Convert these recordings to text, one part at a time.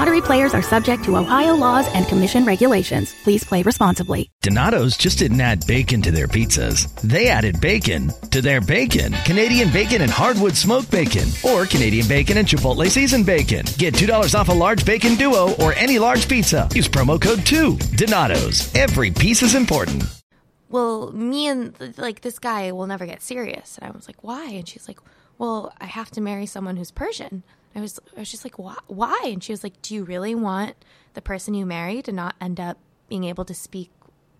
Lottery players are subject to Ohio laws and commission regulations. Please play responsibly. Donato's just didn't add bacon to their pizzas. They added bacon to their bacon. Canadian bacon and hardwood smoked bacon. Or Canadian bacon and Chipotle seasoned bacon. Get $2 off a large bacon duo or any large pizza. Use promo code 2. Donato's. Every piece is important. well, me and like this guy will never get serious. And I was like, why? And she's like, well, I have to marry someone who's Persian. I was, I was just like, why? why? And she was like, do you really want the person you marry to not end up being able to speak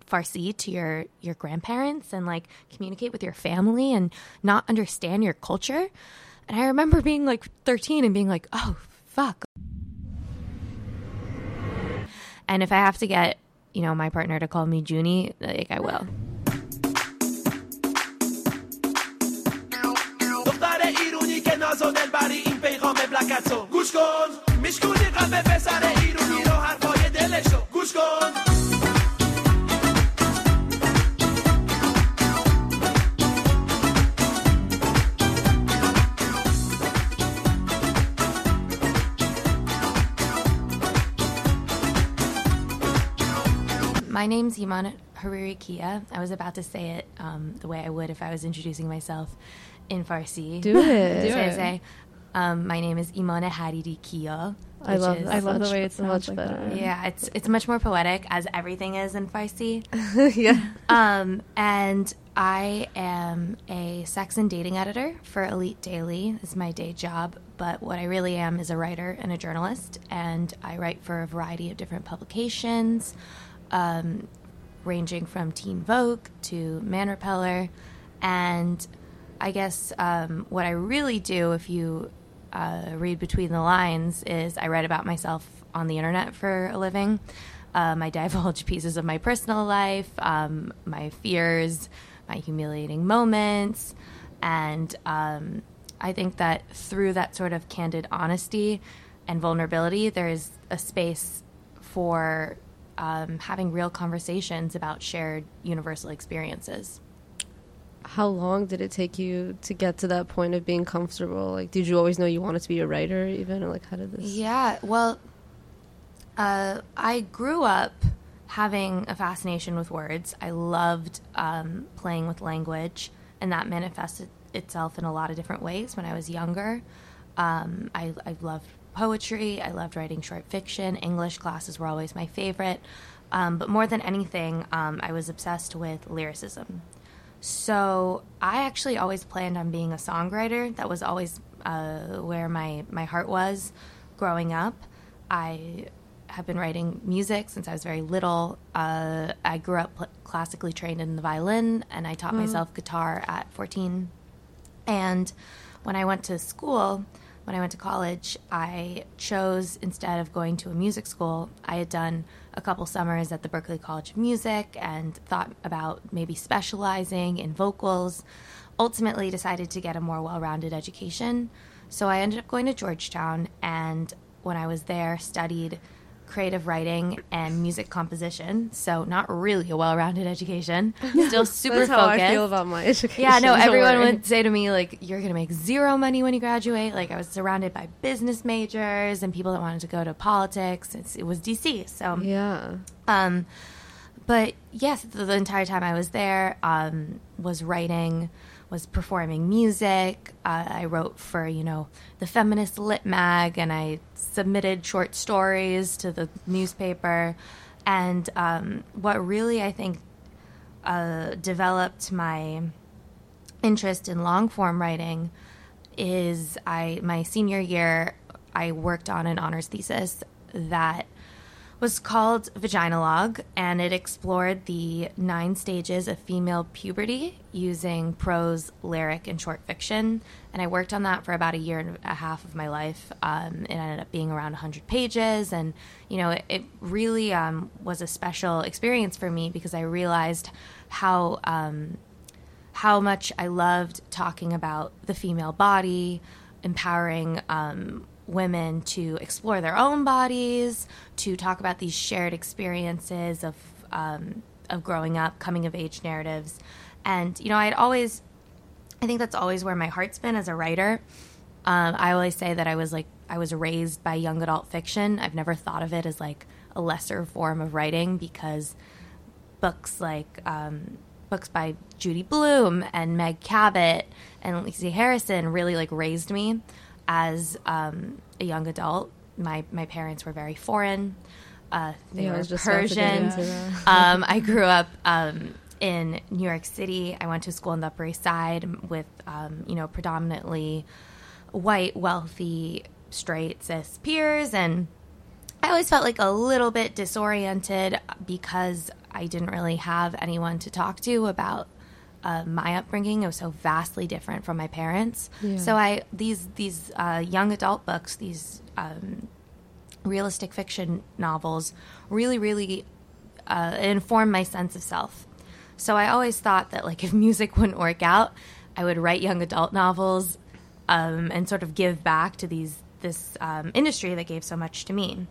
Farsi to your your grandparents and like communicate with your family and not understand your culture? And I remember being like 13 and being like, oh fuck. And if I have to get, you know, my partner to call me Joony, like I will. دختر ایرونی که نازو دلبری این پیغام بلکتو گوش کن میشکونی قلب پسر ایرونی رو حرفای دلشو گوش کن My name's Iman Hariri Kia. I was about to say it um, the way I would if I was introducing myself in Farsi. Do it. So Do I it. say, um, my name is Imana Hariri Kia. I love is- that. I love the way it sounds much like better. that. Yeah, it's it's much more poetic as everything is in Farsi. yeah. Um, and I am a sex and dating editor for Elite Daily. This is my day job, but what I really am is a writer and a journalist, and I write for a variety of different publications, um, ranging from Teen Vogue to Man Repeller, and I guess um, what I really do, if you uh, read between the lines, is I write about myself on the internet for a living. Um, I divulge pieces of my personal life, um, my fears, my humiliating moments, and um, I think that through that sort of candid honesty and vulnerability, there is a space for um, having real conversations about shared universal experiences. How long did it take you to get to that point of being comfortable? Like, did you always know you wanted to be a writer, even? Or like, how did this? Yeah, well, uh, I grew up having a fascination with words. I loved um, playing with language, and that manifested itself in a lot of different ways when I was younger. Um, I, I loved poetry, I loved writing short fiction. English classes were always my favorite. Um, but more than anything, um, I was obsessed with lyricism. So I actually always planned on being a songwriter. That was always uh, where my, my heart was growing up. I have been writing music since I was very little. Uh, I grew up pl- classically trained in the violin, and I taught myself guitar at 14. And when I went to school, when I went to college, I chose instead of going to a music school, I had done a couple summers at the Berklee College of Music and thought about maybe specializing in vocals. Ultimately, decided to get a more well rounded education. So I ended up going to Georgetown, and when I was there, studied creative writing and music composition. So not really a well rounded education. Still super That's how focused. I feel about my education. Yeah, no, everyone worry. would say to me, like, you're to make zero money when you graduate. Like, I was surrounded by business majors and people that wanted to go to politics. It's, it was DC. So, Yeah. um, but yes, the, the entire time I was there, um, was writing, was performing music. Uh, I wrote for you know the feminist lit mag, and I submitted short stories to the newspaper. And um, what really I think uh, developed my interest in long form writing is I my senior year I worked on an honors thesis that was called Vaginalog, and it explored the nine stages of female puberty using prose, lyric, and short fiction. And I worked on that for about a year and a half of my life. Um, it ended up being around 100 pages, and you know, it, it really um, was a special experience for me because I realized how um, how much I loved talking about the female body, empowering um, women to explore their own bodies, to talk about these shared experiences of um, of growing up, coming of age narratives, and you know, I'd always, I think that's always where my heart's been as a writer. Um, I always say that I was like I was raised by young adult fiction. I've never thought of it as like a lesser form of writing because books like um, books by Judy Blume and Meg Cabot and Lisi Harrison really like raised me as um, a young adult. My my parents were very foreign. Uh, they Yeah, were was just about to get Persian. um, I grew up um, in New York City. I went to school on the Upper East Side with um, you know predominantly white, wealthy, straight cis peers, and I always felt like a little bit disoriented because I didn't really have anyone to talk to about uh, my upbringing. It was so vastly different from my parents. Yeah. So I these these uh, young adult books, these um, realistic fiction novels, really really uh, informed my sense of self. So I always thought that like if music wouldn't work out, I would write young adult novels um, and sort of give back to these this um, industry that gave so much to me.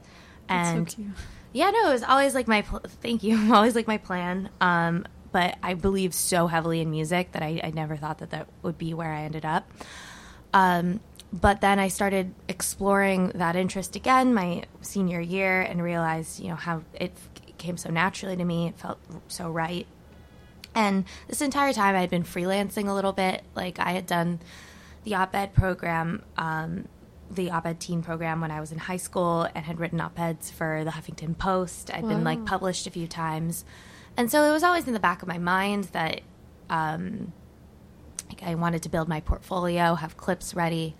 And cute. yeah, no, it was always like my pl- thank you, always like my plan. Um, but I believe so heavily in music that I, I never thought that that would be where I ended up. Um, but then I started exploring that interest again my senior year and realized, you know, how it came so naturally to me. It felt so right. And this entire time I had been freelancing a little bit. Like I had done the op ed program, um, the op ed teen program when I was in high school and had written op eds for the Huffington Post. I'd been like published a few times. And so it was always in the back of my mind that um, like I wanted to build my portfolio, have clips ready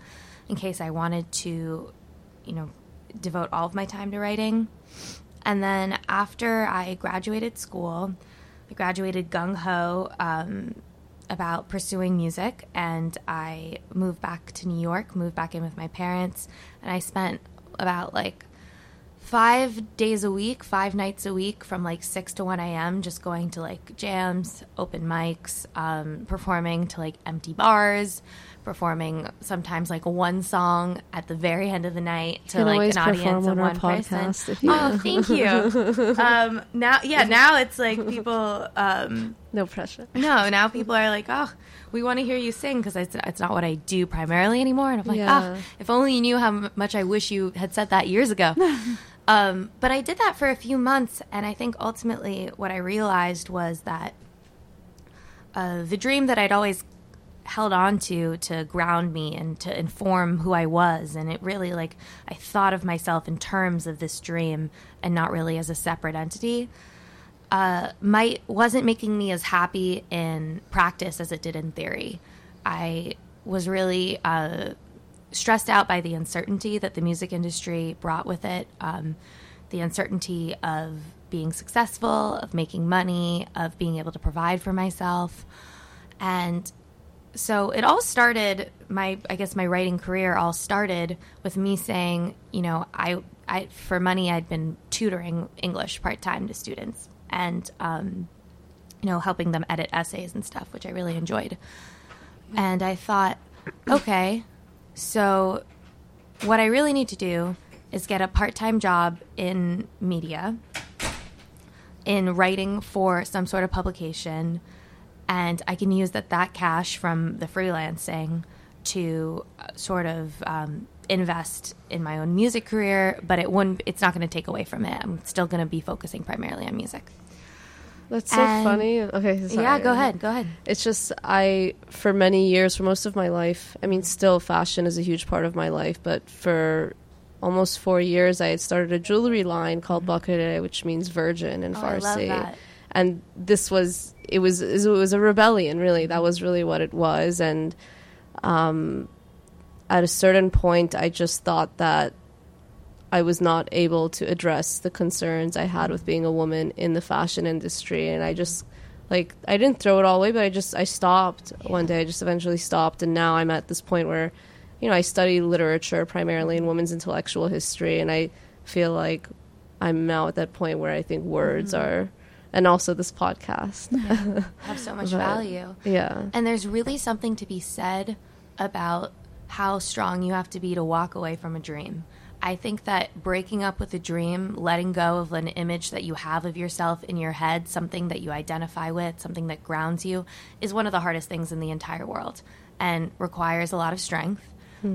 in case I wanted to, you know, devote all of my time to writing. And then after I graduated school, I graduated gung ho um, about pursuing music, and I moved back to New York, moved back in with my parents, and I spent about like five days a week, five nights a week from like 6 to 1 a.m., just going to like jams, open mics, um, performing to like empty bars, performing sometimes like one song at the very end of the night to like an audience of on our one person. Oh, thank you. um, now, yeah, now it's like people. Um, No pressure. no, now people are like, oh, we want to hear you sing because it's, it's not what I do primarily anymore. And I'm like, Yeah. ah, if only you knew how much I wish you had said that years ago. um, but I did that for a few months, and I think ultimately what I realized was that uh, the dream that I'd always held on to to ground me and to inform who I was, and it really like I thought of myself in terms of this dream and not really as a separate entity uh, might wasn't making me as happy in practice as it did in theory. I was really uh, stressed out by the uncertainty that the music industry brought with it, um, the uncertainty of being successful, of making money, of being able to provide for myself, and so it all started my i guess my writing career all started with me saying you know i, I for money i'd been tutoring english part-time to students and um, you know helping them edit essays and stuff which i really enjoyed. And i thought okay so what i really need to do is get a part-time job in media in writing for some sort of publication and I can use that that cash from the freelancing to uh, sort of um, invest in my own music career, but it wouldn't. It's not going to take away from it. I'm still going to be focusing primarily on music. That's so And- funny. Okay, sorry. Yeah, go ahead. Go ahead. It's just I for many years, for most of my life. I mean, still fashion is a huge part of my life, but for almost four years, I had started a jewelry line called Bakare, which means virgin in Oh, I Farsi. love that. And this was it was it was a rebellion, really. That was really what it was. And um, at a certain point, I just thought that I was not able to address the concerns I had with being a woman in the fashion industry, and I just like I didn't throw it all away, but I just I stopped one day. I just eventually stopped, and now I'm at this point where, you know, I study literature primarily in women's intellectual history, and I feel like I'm now at that point where I think words Mm-hmm. are, and also this podcast. have so much But- value. yeah. And there's really something to be said about how strong you have to be to walk away from a dream. I think that breaking up with a dream, letting go of an image that you have of yourself in your head, something that you identify with, something that grounds you, is one of the hardest things in the entire world and requires a lot of strength.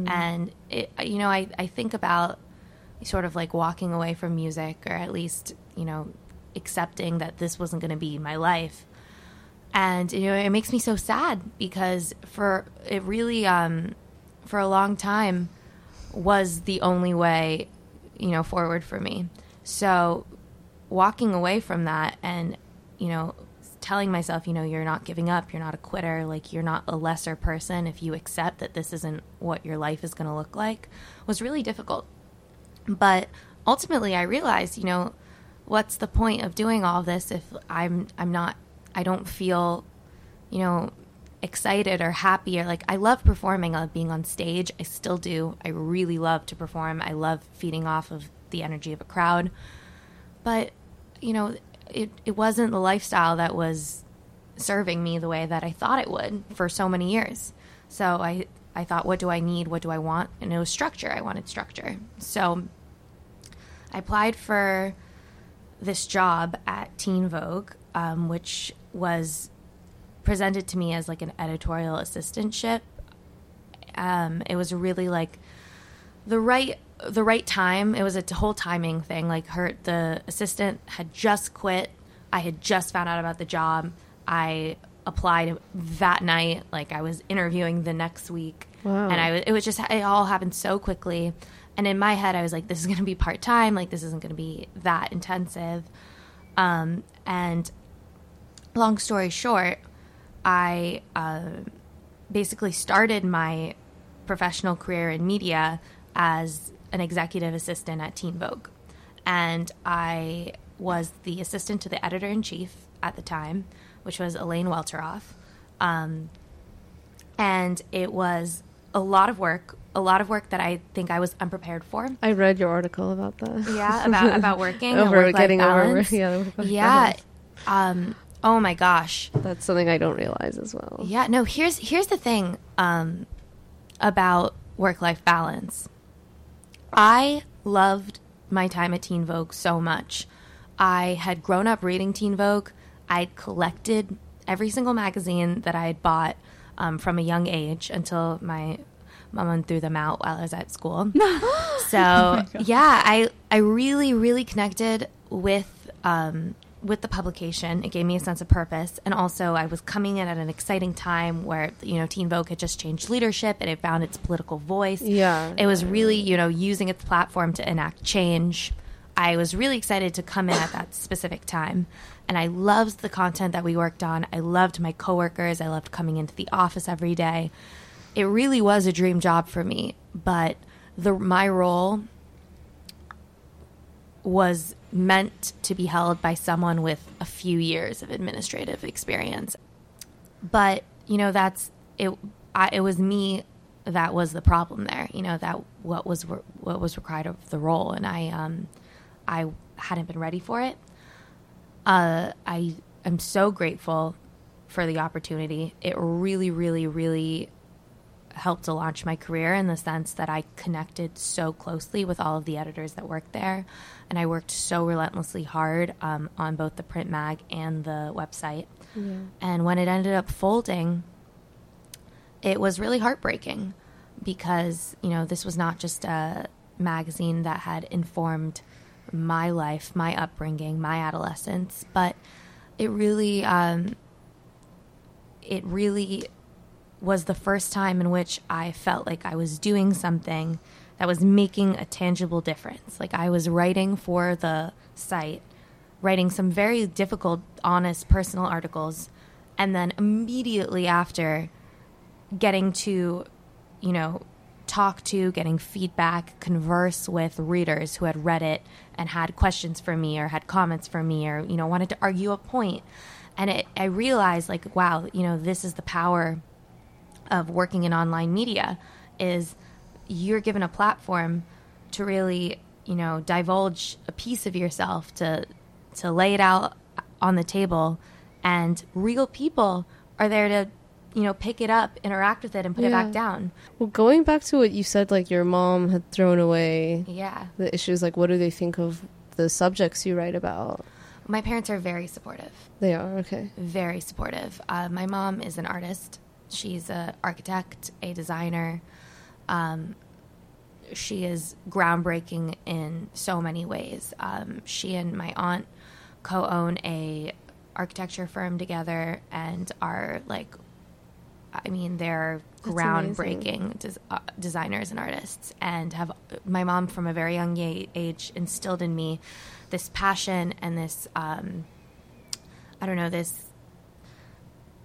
And, it, you know, I, I think about sort of like walking away from music or at least, you know, accepting that this wasn't going to be my life and you know it makes me so sad because for it really um for a long time was the only way you know forward for me. So walking away from that and you know telling myself you know you're not giving up you're not a quitter like you're not a lesser person if you accept that this isn't what your life is going to look like was really difficult. But ultimately i realized you know what's the point of doing all this if i'm i'm not i don't feel you know excited or happy or like i love performing i love being on stage. I still do. I really love to perform. I love feeding off of the energy of a crowd. But you know it, it wasn't the lifestyle that was serving me the way that i thought it would for so many years. So i i thought what do i need? What do i want? And it was structure. I wanted structure. So i applied for this job at teen vogue um, which was presented to me as like an editorial assistantship um, it was really like the right the right time. It was a whole timing thing. Like her, the assistant had just quit. I had just found out about the job. I applied that night. Like I was interviewing the next week, Wow. and I it was just it all happened so quickly. And in my head, I was like, this is going to be part time. Like this isn't going to be that intensive. Um, and long story short, I uh, basically started my professional career in media as an executive assistant at Teen Vogue. And I was the assistant to the editor in chief at the time, which was Elaine Welteroth. Um, and it was a lot of work, a lot of work that I think I was unprepared for. I read your article about that. Yeah, about about working Over- getting over- yeah, yeah. Um, oh my gosh. That's something I don't realize as well. Yeah, no, here's here's the thing um, about work life balance. I loved my time at Teen Vogue so much. I had grown up reading Teen Vogue. I'd collected every single magazine that I had bought um, from a young age until my mom threw them out while I was at school. so yeah, I I really really connected with um, with the publication. It gave me a sense of purpose, and also I was coming in at an exciting time where you know Teen Vogue had just changed leadership and it found its political voice. Yeah. it was really you know using its platform to enact change. I was really excited to come in at that specific time. And I loved the content that we worked on. I loved my coworkers. I loved coming into the office every day. It really was a dream job for me, but the my role was meant to be held by someone with a few years of administrative experience. But, you know, that's it I, it was me that was the problem there. You know, that what was re- what was required of the role and I um I hadn't been ready for it. Uh I am so grateful for the opportunity. It really really really helped to launch my career in the sense that I connected so closely with all of the editors that worked there. And I worked so relentlessly hard um, on both the print mag and the website. And when it ended up folding, it was really heartbreaking because, you know, this was not just a magazine that had informed my life, my upbringing, my adolescence, but it really, um, it really was the first time in which I felt like I was doing something that was making a tangible difference. Like I was writing for the site, writing some very difficult, honest, personal articles, and then immediately after getting to, you know, talk to, getting feedback, converse with readers who had read it and had questions for me or had comments for me or you know wanted to argue a point. And it, I realized like wow, you know, this is the power of working in online media is you're given a platform to really, you know, divulge a piece of yourself to to lay it out on the table and real people are there to you know pick it up interact with it and put it back down Well, going back to what you said, like your mom had thrown away yeah the issues. Like, what do they think of the subjects you write about? my parents are very supportive They are okay. very supportive uh, my mom is an artist she's an architect a designer um, she is groundbreaking in so many ways um, she and my aunt co-own a architecture firm together and are like I mean, they're That's groundbreaking des- uh, designers and artists, and have my mom from a very young age instilled in me this passion and this um, I don't know this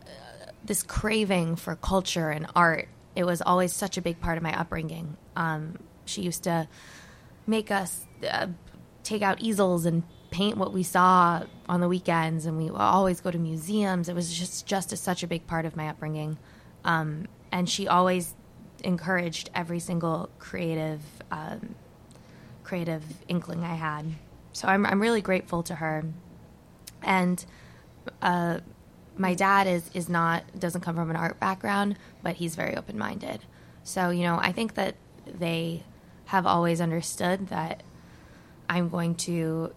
uh, this craving for culture and art. It was always such a big part of my upbringing. Um, she used to make us uh, take out easels and paint what we saw on the weekends, and we always go to museums. It was just just a, such a big part of my upbringing, um, and she always encouraged every single creative um, creative inkling I had. So I'm I'm really grateful to her, and uh, my dad is is not doesn't come from an art background, but he's very open minded. So you know, I think that they have always understood that I'm going to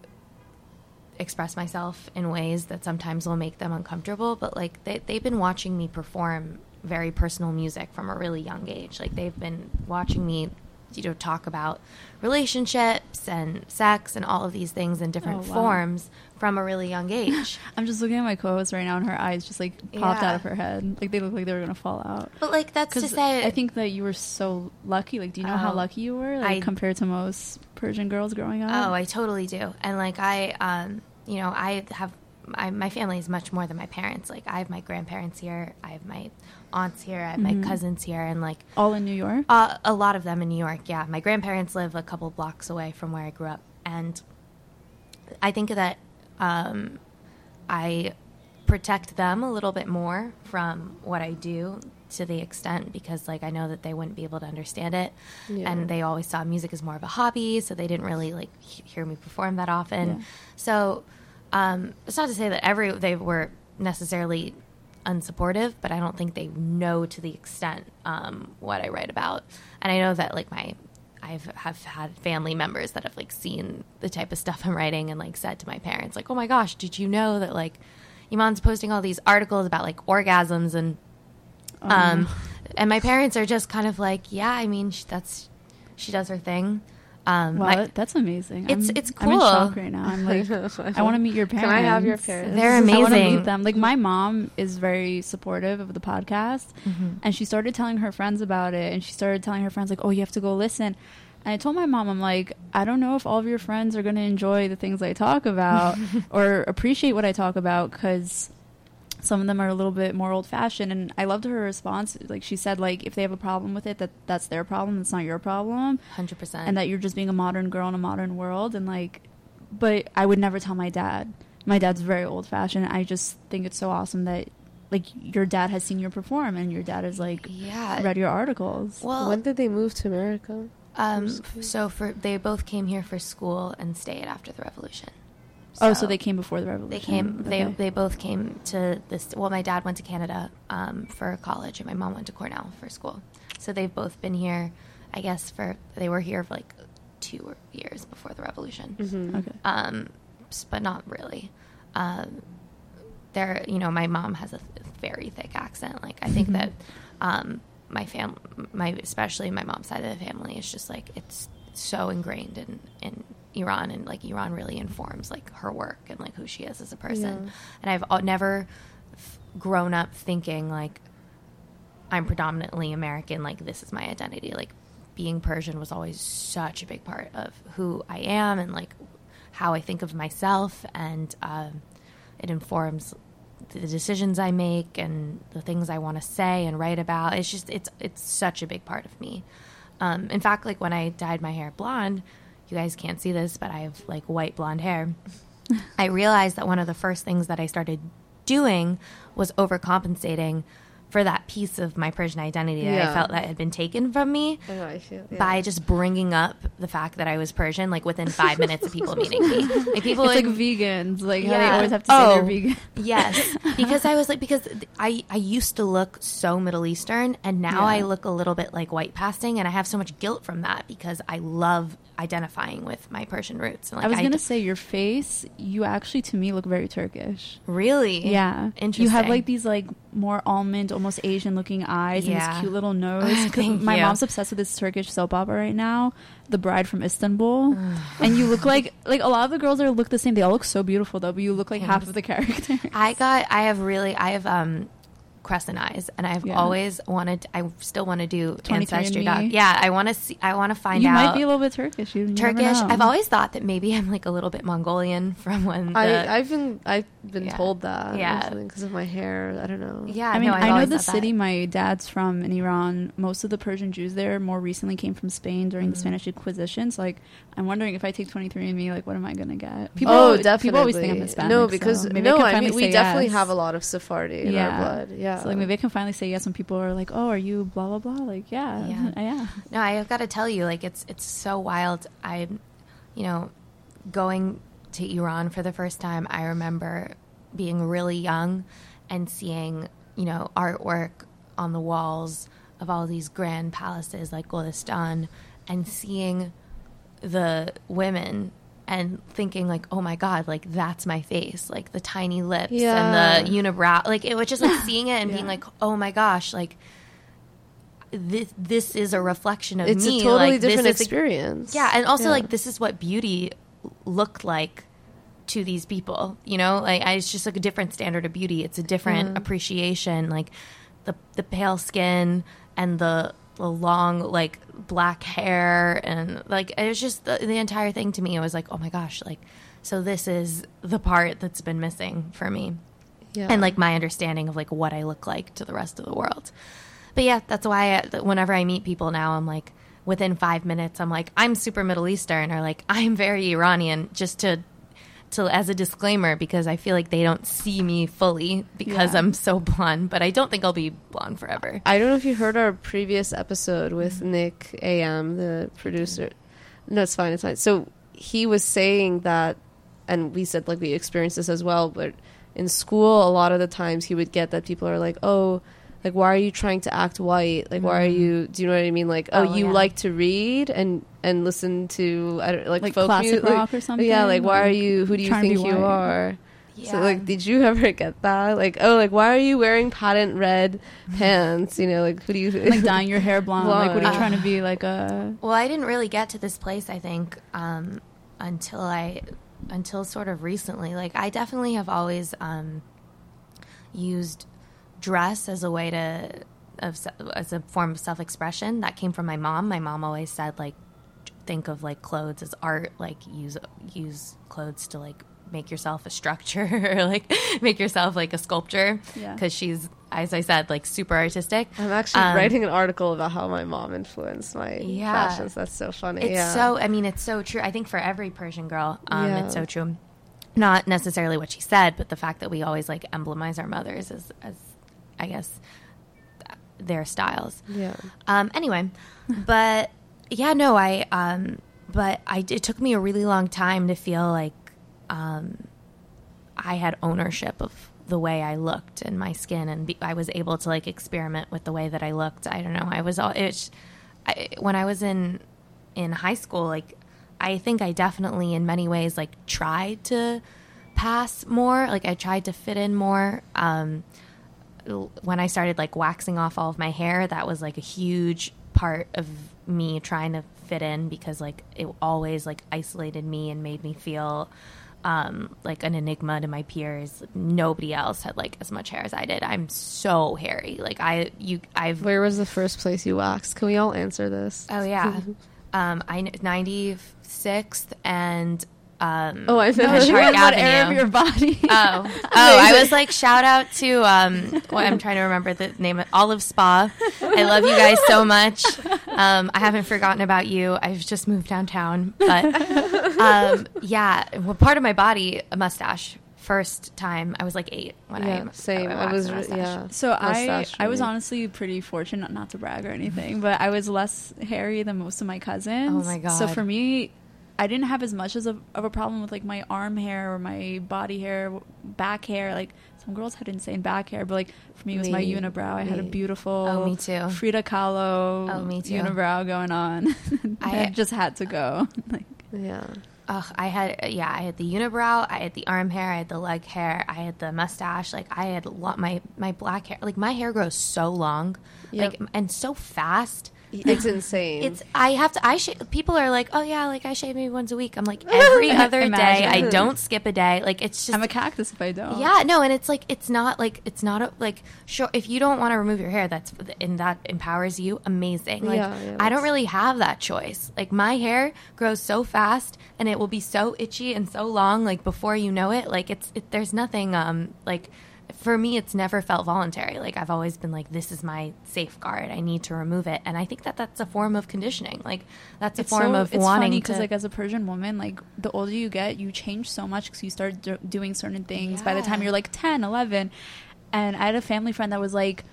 express myself in ways that sometimes will make them uncomfortable. But like they they've been watching me perform very personal music from a really young age. Like they've been watching me. You know, talk about relationships and sex and all of these things in different Oh, wow. forms from a really young age. I'm just looking at my co-host right now, and her eyes just like popped Yeah. out of her head. Like they look like they were gonna fall out. But like that's to say, I think that you were so lucky. Like, do you know how Oh. lucky you were, like I- compared to most Persian girls growing up? Oh, I totally do. And like I, um, you know, I have I, my family is much more than my parents. Like I have my grandparents here, I have my aunts here, I have Mm-hmm. my cousins here, and like all in New York. uh, a lot of them in New York. Yeah, my grandparents live a couple blocks away from where I grew up, and I think that um, I protect them a little bit more from what I do to the extent because like I know that they wouldn't be able to understand it Yeah. and they always saw music as more of a hobby so they didn't really like he- hear me perform that often Yeah. so um, it's not to say that every they were necessarily unsupportive but I don't think they know to the extent um, what I write about and I know that like my I've have had family members that have like seen the type of stuff I'm writing and like said to my parents like, "Oh my gosh, did you know that like Iman's posting all these articles about like orgasms and um and my parents are just kind of like, "Yeah, I mean, sh- that's she does her thing." Um wow, my- that's amazing. It's- I'm, it's I'm in cool. shock right now. I'm like, I want to meet your parents. Can I have your parents? They're amazing. I want to meet them. Like my mom is very supportive of the podcast, Mm-hmm. and she started telling her friends about it, and she started telling her friends like, "Oh, you have to go listen." And I told my mom, I'm like, I don't know if all of your friends are going to enjoy the things I talk about or appreciate what I talk about because some of them are a little bit more old fashioned. And I loved her response. Like she said, like if they have a problem with it, that that's their problem. It's not your problem 100%. and that you're just being a modern girl in a modern world and like but i would never tell my dad my dad's very old fashioned i just think it's so awesome that like your dad has seen you perform and your dad has like yeah. read your articles Well, when did they move to America? um so for they both came here for school and stayed after the revolution. Oh so they came before the revolution They came. They Okay. they both came to this. Well, my dad went to Canada um, for college, and my mom went to Cornell for school. So they've both been here. I guess for they were here for like two years before the revolution, okay um, but not really. Um, there, you know, my mom has a th- very thick accent. Like I think that um, my fam, my especially my mom's side of the family is just like it's so ingrained in in Iran, and like Iran really informs like her work and like who she is as a person. Yeah. And I've never f- grown up thinking like I'm predominantly American. Like this is my identity. Like being Persian was always such a big part of who I am and like how I think of myself, and um, it informs the decisions I make and the things I want to say and write about. It's just it's it's such a big part of me. Um, in fact, like when I dyed my hair blonde, you guys can't see this, but I have like white blonde hair. I realized that one of the first things that I started doing was overcompensating for that piece of my Persian identity that I felt that had been taken from me oh, I feel, yeah. by just bringing up the fact that I was Persian, like within five minutes of people meeting me. Like people It's like, like vegans, like how they always have to say Oh. they're vegan. Yes, because I was like because I I used to look so Middle Eastern, and now Yeah. I look a little bit like white passing, and I have so much guilt from that because I love identifying with my Persian roots. And like, I was gonna d- say your face, you actually to me look very Turkish. really, Yeah, interesting. You have like these like more almond, almost Asian looking eyes and this cute little nose. Thank my you. mom's obsessed with this Turkish soap opera right now, The Bride from Istanbul, and you look like like a lot of the girls there look the same. They all look so beautiful though, but you look like half of the characters. I got I have really I have um crescent eyes, and I've Yeah. always wanted. I still want to do ancestry. and Me. Doc. Yeah, I want to see. I want to find you out. You might be a little bit Turkish. You, you Turkish. I've always thought that maybe I'm like a little bit Mongolian from when the, I, I've been I've been Yeah. told that Yeah. because of my hair. I don't know. yeah. I mean, no, I've know the city that. my dad's from in Iran. Most of the Persian Jews there more recently came from Spain during Mm-hmm. the Spanish Inquisition. So, like, I'm wondering if I take 23andMe, like, what am I gonna get? Oh, people, oh, always- definitely. People always think I'm Hispanic. No, so because maybe no, I, I mean we definitely yes. have a lot of Sephardi in our blood. Yeah. So like maybe I can finally say yes when people are like, "Oh, are you blah blah blah?" Like, yeah, Yeah. yeah. No, I've got to tell you, like it's it's so wild. I, you know, going to Iran for the first time. I remember being really young and seeing, you know, artwork on the walls of all these grand palaces like Golestan, and seeing the women and thinking like, oh my god, like that's my face, like the tiny lips Yeah. and the unibrow. Like it was just like seeing it and being like, oh my gosh, like this this is a reflection of it's me. a totally like, this different a- experience. yeah, and also Yeah. like this is what beauty looked like to these people. You know, like I, it's just like a different standard of beauty. It's a different Mm-hmm. appreciation. Like the the pale skin and the the long like black hair and like it was just the, the entire thing to me. It was like, oh my gosh, like so this is the part that's been missing for me yeah. and like my understanding of like what I look like to the rest of the world. But yeah, that's why I, whenever I meet people now, I'm like within five minutes, I'm like I'm super Middle Eastern or like I'm very Iranian, just to to as a disclaimer because I feel like they don't see me fully because Yeah. I'm so blonde. But I don't think I'll be blonde forever. I don't know if you heard our previous episode with Nick AM, the producer. No, it's fine. It's fine. So he was saying that, and we said like we experienced this as well. But in school, a lot of the times he would get that people are like, "Oh, like why are you trying to act white? Like why are you? Do you know what I mean? Like, oh, Oh, you yeah. like to read and and listen to I don't like, Like folk classic mu- rock or something? Yeah, like why are you? Who do you trying to be think you white? are? So like, did you ever get that? Like, oh, like why are you wearing patent red pants? You know, like who do you like dyeing your hair blonde. Like, what are you Blonde. trying to be? Like a Well, I didn't really get to this place, I think, um, until I, until sort of recently. Like, I definitely have always um, used dress as a way to, of, as a form of self expression. That came from my mom. My mom always said, like, think of like clothes as art. Like, use use clothes to like make yourself a structure, or like make yourself like a sculpture. Yeah. Because she's, as I said, like super artistic. I'm actually Um, writing an article about how my mom influenced my Yeah. fashions. That's so funny. It's yeah. so. I mean, it's so true. I think for every Persian girl, um, Yeah. it's so true. Not necessarily what she said, but the fact that we always like emblemize our mothers as, as I guess, their styles. yeah. Um, anyway, but yeah, no, I. Um, but I. It took me a really long time to feel like um, I had ownership of the way I looked and my skin, and be, I was able to like experiment with the way that I looked. I don't know. I was all. It's I, when I was in in high school, like I think I definitely, in many ways, like tried to pass more. Like I tried to fit in more. Um, when I started like waxing off all of my hair, that was like a huge part of me trying to fit in because like it always like isolated me and made me feel um, like an enigma to my peers. Nobody else had like as much hair as I did. I'm so hairy. Like I, you, I've Where was the first place you waxed? Can we all answer this? Oh yeah, um, I ninety sixth and um, Oh, I know. on She Park what Avenue. area of your body? Oh, oh! I was like, shout out to um, well, I'm trying to remember the name of Olive Spa. I love you guys so much. Um, I haven't forgotten about you. I've just moved downtown, but um, yeah, well, part of my body, a mustache. First time, I was like eight when I same. I waxed was, mustache. yeah. So I, Mustache I was honestly pretty fortunate, not to brag or anything, but I was less hairy than most of my cousins. Oh my god! So for me, I didn't have as much as a, of a problem with like my arm hair or my body hair, back hair. Like some girls had insane back hair, but like for me, it was my unibrow. I had a beautiful, Oh, me too. Frida Kahlo, Oh, me too. unibrow going on. I, just had to go. like, Yeah. Ugh, I had yeah, I had the unibrow, I had the arm hair, I had the leg hair, I had the mustache. Like I had a lot my my black hair. Like my hair grows so long, Yep. like and so fast. It's insane. It's I have to. I sh- people are like, oh yeah, like I shave maybe once a week. I'm like every other day. I don't skip a day. Like it's just I'm a cactus if I don't. yeah, no, and it's like it's not like it's not a, like sure if you don't want to remove your hair, that's and that empowers you. Amazing. Like Yeah, yeah, I don't really have that choice. Like my hair grows so fast, and it will be so itchy and so long. Like before you know it, like it's it, there's nothing um like. For me, it's never felt voluntary. Like I've always been like, this is my safeguard. I need to remove it, and I think that that's a form of conditioning. Like that's a It's form so, of it's wanting funny because like as a Persian woman, like the older you get, you change so much because you start do- doing certain things. By the time you're like 10, 11, and I had a family friend that was like.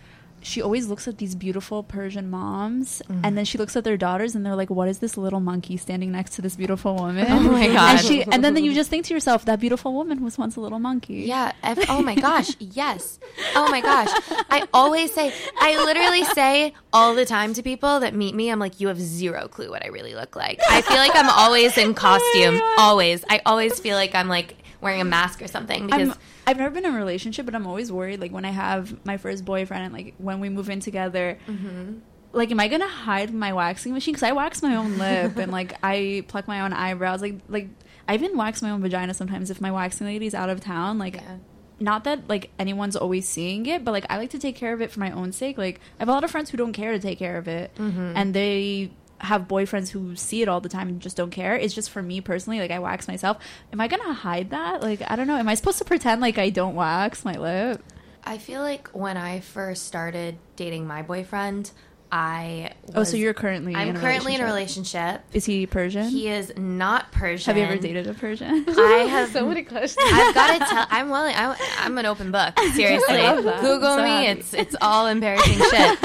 She always looks at these beautiful Persian moms, Mm-hmm. and then she looks at their daughters, and they're like, "What is this little monkey standing next to this beautiful woman?" Oh my God. And, she, and then, then you just think to yourself, "That beautiful woman was once a little monkey." Yeah. ev- oh my gosh. Yes. Oh my gosh. I always say, I literally say all the time to people that meet me, I'm like, you have zero clue what I really look like. I feel like I'm always in costume. always. I always feel like I'm like wearing a mask or something because. I'm, I've never been in a relationship, but I'm always worried. Like when I have my first boyfriend, and like when we move in together, Mm-hmm. like, am I gonna hide my waxing machine? Because I wax my own lip and like I pluck my own eyebrows. Like, like I even wax my own vagina sometimes if my waxing lady's out of town. Like, Yeah. not that like anyone's always seeing it, but like I like to take care of it for my own sake. Like, I have a lot of friends who don't care to take care of it, Mm-hmm. and they have boyfriends who see it all the time and just don't care. It's just for me personally, like I wax myself. Am I gonna hide that? Like I don't know. Am I supposed to pretend like I don't wax my lip? I feel like when I first started dating my boyfriend, I. Oh, so you're currently I'm in a currently in a relationship. Is he Persian? He is not Persian. have you ever dated a Persian? I have so many questions. I've got to tell. I'm willing. I, I'm an open book. Seriously. Google so me. happy. It's it's all embarrassing shit.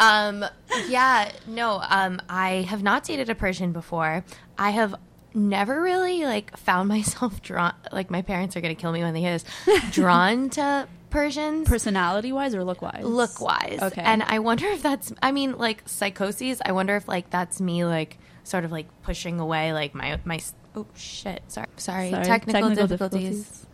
Um, yeah, no. Um, I have not dated a Persian before. I have never really like found myself drawn. Like my parents are gonna kill me when they hear this. Drawn to Persians. Personality wise or look wise? look wise. Okay. And I wonder if that's I mean like psychoses, I wonder if like that's me like sort of like pushing away like my my oh shit. Sorry. Sorry. Sorry, Technical, difficulties.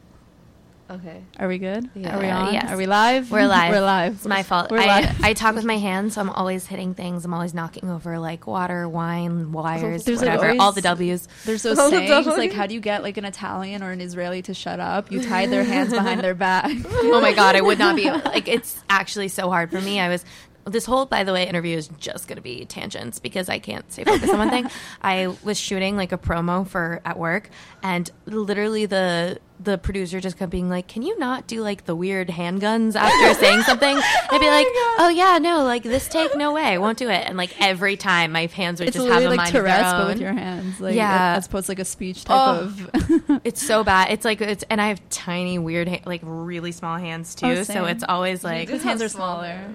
Okay. Are we good? Yeah. Are we on? Yes. Are we live? We're live. We're live. It's my fault. We're I, live. I talk with my hands, so I'm always hitting things. I'm always knocking over like water, wine, wires, There's, like, whatever. always- all the W's. There's those All the sayings dogs. like, how do you get like an Italian or an Israeli to shut up? You tie their hands behind their back. oh my god, I would not be like it's actually so hard for me. I was this whole by the way interview is just going to be tangents because I can't stay focused on one thing. I was shooting like a promo for at work and literally the the producer just kept being like, "Can you not do like the weird handguns after saying something?" I'd be oh like, "Oh yeah, no, like this take, no way, won't do it." And like every time, my hands would It's just have a like mind of their Tourette's, but own. with your hands. Like, Yeah. as opposed to like a speech type Oh. of. It's so bad. It's like it's and I have tiny, weird, ha- like really small hands oh, too. Oh, so it's always like His hands are smaller. Oh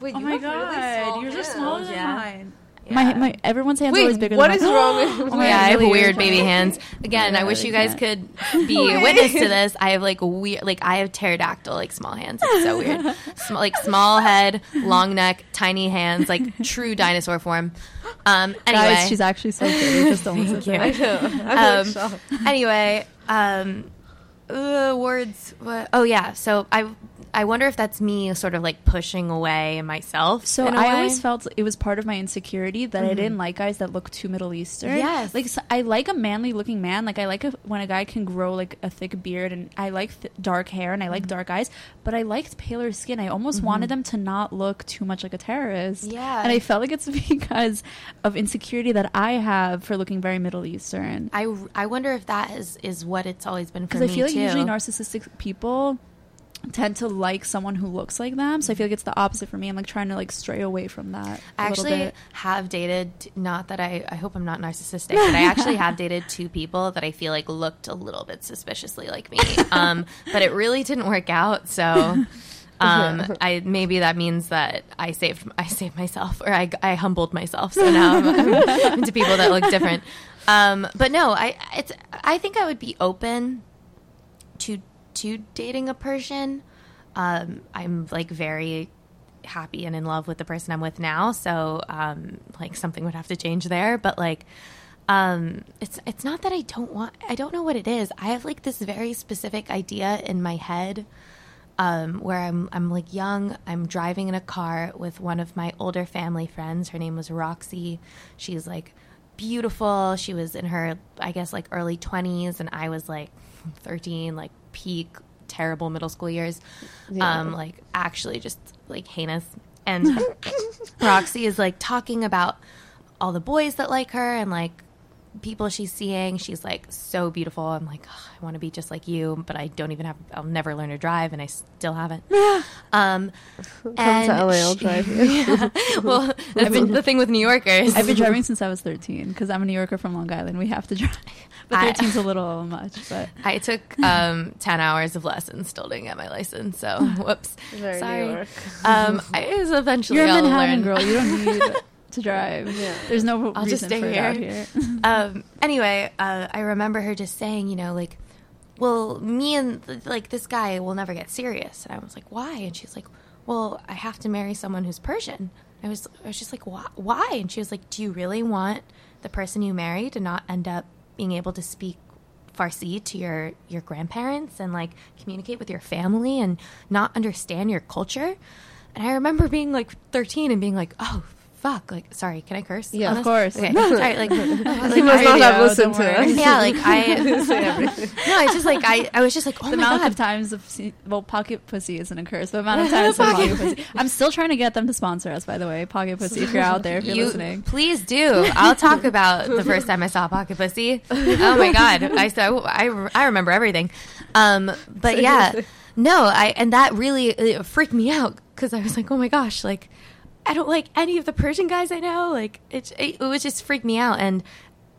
Wait, Oh you my have really god, small yours are smaller than yeah. mine. My, my everyone's hands are always bigger what than is mine. wrong with Oh my yeah, I have really weird baby hands. Again, I wish you guys can't. could be witness to this. I have like weird, like I have pterodactyl, like small hands. It's so weird. Sm- like small head, long neck, tiny hands, like true dinosaur form. Um. Anyway, Guys, she's actually so pretty. Just don't listen to you. her. I know. I'm Um, like anyway, um, uh, words. What? Oh yeah. So I, I wonder if that's me sort of like pushing away myself. So I way. always felt it was part of my insecurity that I mm-hmm. didn't like guys that look too Middle Eastern. Yes. like so I like a manly looking man. Like I like a, when a guy can grow like a thick beard, and I like th- dark hair, and I like mm-hmm. dark eyes. But I liked paler skin. I almost mm-hmm. wanted them to not look too much like a terrorist. Yeah. and I felt like it's because of insecurity that I have for looking very Middle Eastern. I, I wonder if that is is what it's always been for Because me I feel like too. usually narcissistic people tend to like someone who looks like them. So I feel like it's the opposite for me. I'm like trying to like stray away from that. I actually have dated not that I I hope I'm not narcissistic, but I actually have dated two people that I feel like looked a little bit suspiciously like me. Um, but it really didn't work out, so um, I maybe that means that I saved I saved myself or I, I humbled myself. So now I'm, I'm into people that look different. Um, but no, I it's I think I would be open to to dating a Persian. Um, I'm like very happy and in love with the person I'm with now, so um, like something would have to change there. But like, um, it's it's not that I don't want. I don't know what it is. I have like this very specific idea in my head. Um, where I'm, I'm like young. I'm driving in a car with one of my older family friends. Her name was Roxy. She's like beautiful. She was in her, I guess, like early 20s, and I was like 13, like peak terrible middle school years. Um, like actually just like heinous. And Roxy is like talking about all the boys that like her and like people she's seeing. She's like so beautiful. I'm like, "Ugh, I want to be just like you, but I don't even have. I'll never learn to drive, and I still haven't. Um, Come and to LA, I'll drive you. well, that's the thing with New Yorkers. I've been driving since I was 13 because I'm a New Yorker from Long Island. We have to drive. But I- 13's a little much, but I took um, ten hours of lessons, still didn't get my license. So whoops, Very sorry. New Um, I was eventually. you're a I'll Manhattan learn. girl. You don't need to drive. Yeah. There's no I'll reason just stay for it here. um, anyway, uh, I remember her just saying, you know, like, well, me and like this guy will never get serious. And I was like, why? And she's like, well, I have to marry someone who's Persian. I was, I was just like, why? Why? And she was like, do you really want the person you marry to not end up being able to speak Farsi to your your grandparents and like communicate with your family and not understand your culture? And I remember being like 13 and being like, oh. Fuck! Like, sorry. Can I curse? Yeah, of course. Okay, sorry. Like, He like, must I- not have listened to us. yeah, like I no, it's just like I, I was just like, oh the my amount god, of times of well, pocket pussy isn't a curse. The amount of times of pocket pussy. I'm still trying to get them to sponsor us. By the way, pocket pussy. If you're out there, if you're you listening, please do. I'll talk about the first time I saw Pocket Pussy. Oh my god, I so I, I remember everything. Um, but yeah, no, I and that really freaked me out because I was like, oh my gosh, like I don't like any of the Persian guys I know. Like it, it, it was just freaked me out and.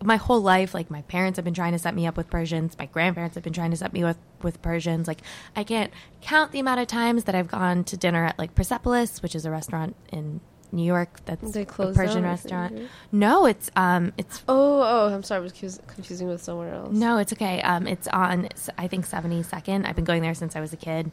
My whole life, like my parents have been trying to set me up with Persians. My grandparents have been trying to set me with with Persians. Like I can't count the amount of times that I've gone to dinner at like Persepolis, which is a restaurant in New York. That's a Persian down, I think, restaurant. No, it's um, it's Oh, oh, I'm sorry. I was confus- confusing with somewhere else. no, it's okay. Um, it's on I think seventy second. I've been going there since I was a kid.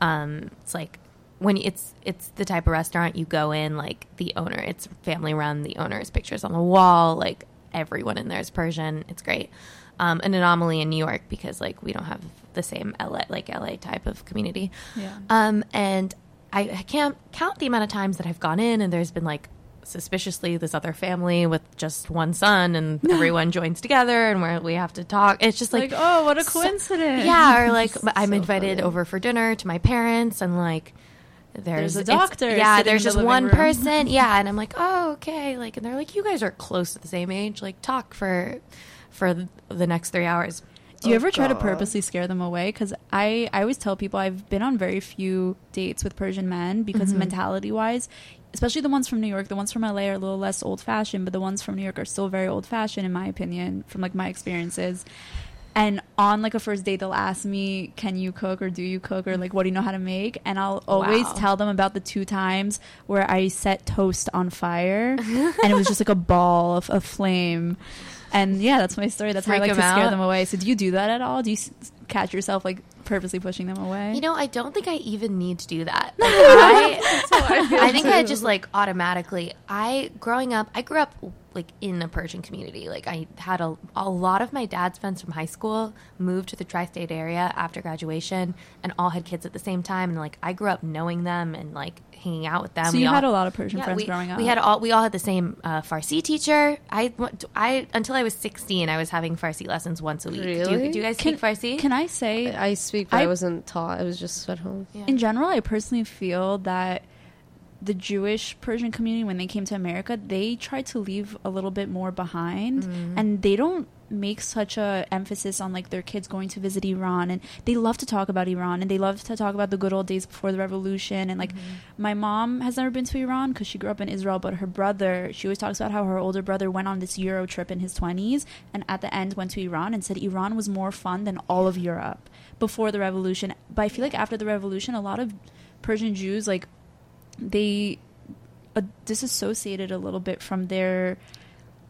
Um, it's like when it's it's the type of restaurant you go in like the owner. It's family run. The owner's pictures on the wall. Like everyone in there is Persian. It's great. Um, an anomaly in New York because like we don't have the same LA like LA type of community. Yeah. Um, and I, I can't count the amount of times that I've gone in and there's been like suspiciously this other family with just one son and everyone joins together and where we have to talk. It's just like, like, oh, what a so- coincidence. yeah, or like I'm So invited funny. over for dinner to my parents and like there's, There's a doctor Yeah, there's in the just one room. person. Yeah, and I'm like, oh, okay. Like, and they're like, you guys are close to the same age. Like, talk for for the next three hours. Do you Oh, ever try to purposely scare them away? Because I, I always tell people I've been on very few dates with Persian men because Mm-hmm. mentality wise, especially the ones from New York, the ones from LA are a little less old fashioned, but the ones from New York are still very old fashioned in my opinion, from like my experiences. And on like a first date, they'll ask me, "Can you cook or do you cook or like what do you know how to make?" And I'll always Wow. tell them about the two times where I set toast on fire, and it was just like a ball of a flame. And yeah, that's my story. That's how I like to them scare them away. So do you do that at all? Do you s- catch yourself like purposely pushing them away? You know, I don't think I even need to do that. Like, I, I think I just like automatically. I growing up, I grew up like in a Persian community. Like I had a, a lot of my dad's friends from high school moved to the tri-state area after graduation, and all had kids at the same time. And like I grew up knowing them and like hanging out with them. So We you all- had a lot of Persian friends we, growing up. We had all we all had the same uh, Farsi teacher. I I until I was sixteen, I was having Farsi lessons once a week. Do, you, Really? do you guys Can, speak Farsi? can I say I speak, but I, I- wasn't taught. I was just at home. in general, I personally feel that the Jewish Persian community, when they came to America, they tried to leave a little bit more behind, Mm-hmm. and they don't make such a emphasis on like their kids going to visit Iran, and they love to talk about Iran, and they love to talk about the good old days before the revolution, and like Mm-hmm. my mom has never been to Iran because she grew up in Israel, but her brother, she always talks about how her older brother went on this Euro trip in his twenties, and at the end went to Iran and said Iran was more fun than all of Europe before the revolution. But I feel like after the revolution, a lot of Persian Jews like they uh, disassociated a little bit from their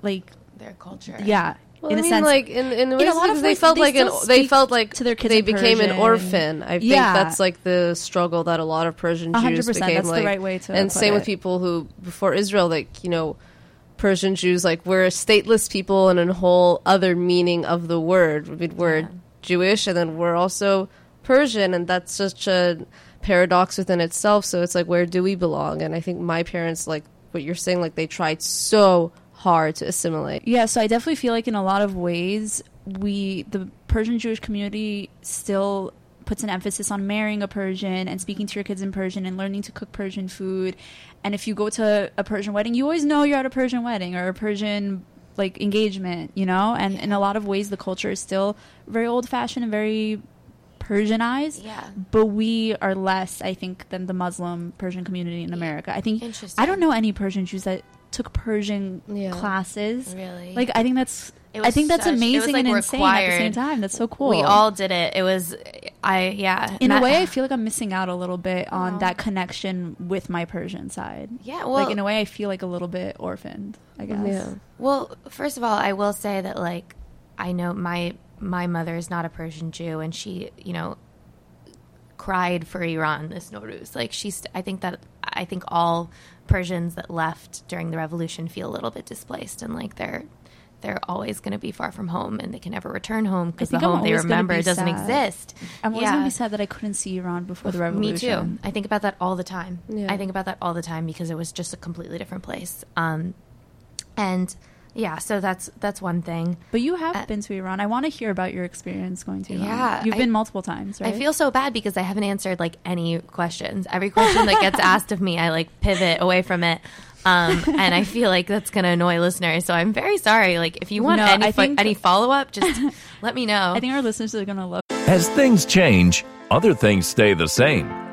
like Their culture. yeah Well, in I a mean, sense like in in, ways a lot of because they felt they like an they felt like to their kids they in became an orphan. I think Yeah. that's like the struggle that a lot of Persian A hundred Jews percent, became that's the like. right way to and put same with people who before Israel, like you know, Persian Jews, like we're stateless people in a whole other meaning of the word. I mean, we're Yeah. Jewish, and then we're also Persian, and that's such a paradox within itself. So it's like, where do we belong? And I think my parents, like what you're saying, like they tried so hard to assimilate. Yeah, so I definitely feel like in a lot of ways, we the Persian Jewish community still puts an emphasis on marrying a Persian and speaking to your kids in Persian and learning to cook Persian food. And if you go to a Persian wedding, you always know you're at a Persian wedding or a Persian like engagement, you know? And in a lot of ways the culture is still very old fashioned and very Persianized. Yeah. But we are less, I think, than the Muslim Persian community in America. I think Interesting. I don't know any Persian Jews that took Persian Yeah. classes. Really? Like I think that's It I think that's such- amazing like, and insane at the same time. That's so cool. We all did it. It was, I yeah. in a way, I feel like I'm missing out a little bit on that connection with my Persian side. Yeah, well, like in a way, I feel like a little bit orphaned. I guess. Yeah. Well, first of all, I will say that like I know my my mother is not a Persian Jew, and she you know cried for Iran this Nowruz. Like she's, I think that I think all Persians that left during the revolution feel a little bit displaced, and like they're they're always going to be far from home, and they can never return home because the think I'm home they always gonna remember be doesn't sad. exist. I'm always Yeah. gonna be sad that I couldn't see Iran before the revolution. Me too. I think about that all the time. Yeah. I think about that all the time because it was just a completely different place. Um, and yeah, so that's that's one thing. But you have Uh, been to Iran. I want to hear about your experience going to Iran. Yeah, you've I- been multiple times, right? I feel so bad because I haven't answered like any questions. Every question that gets asked of me, I like pivot away from it. Um, and I feel like that's going to annoy listeners. So I'm very sorry. Like, if you want No, any I fo- any follow up, just let me know. I think our listeners are gonna love. As things change, other things stay the same,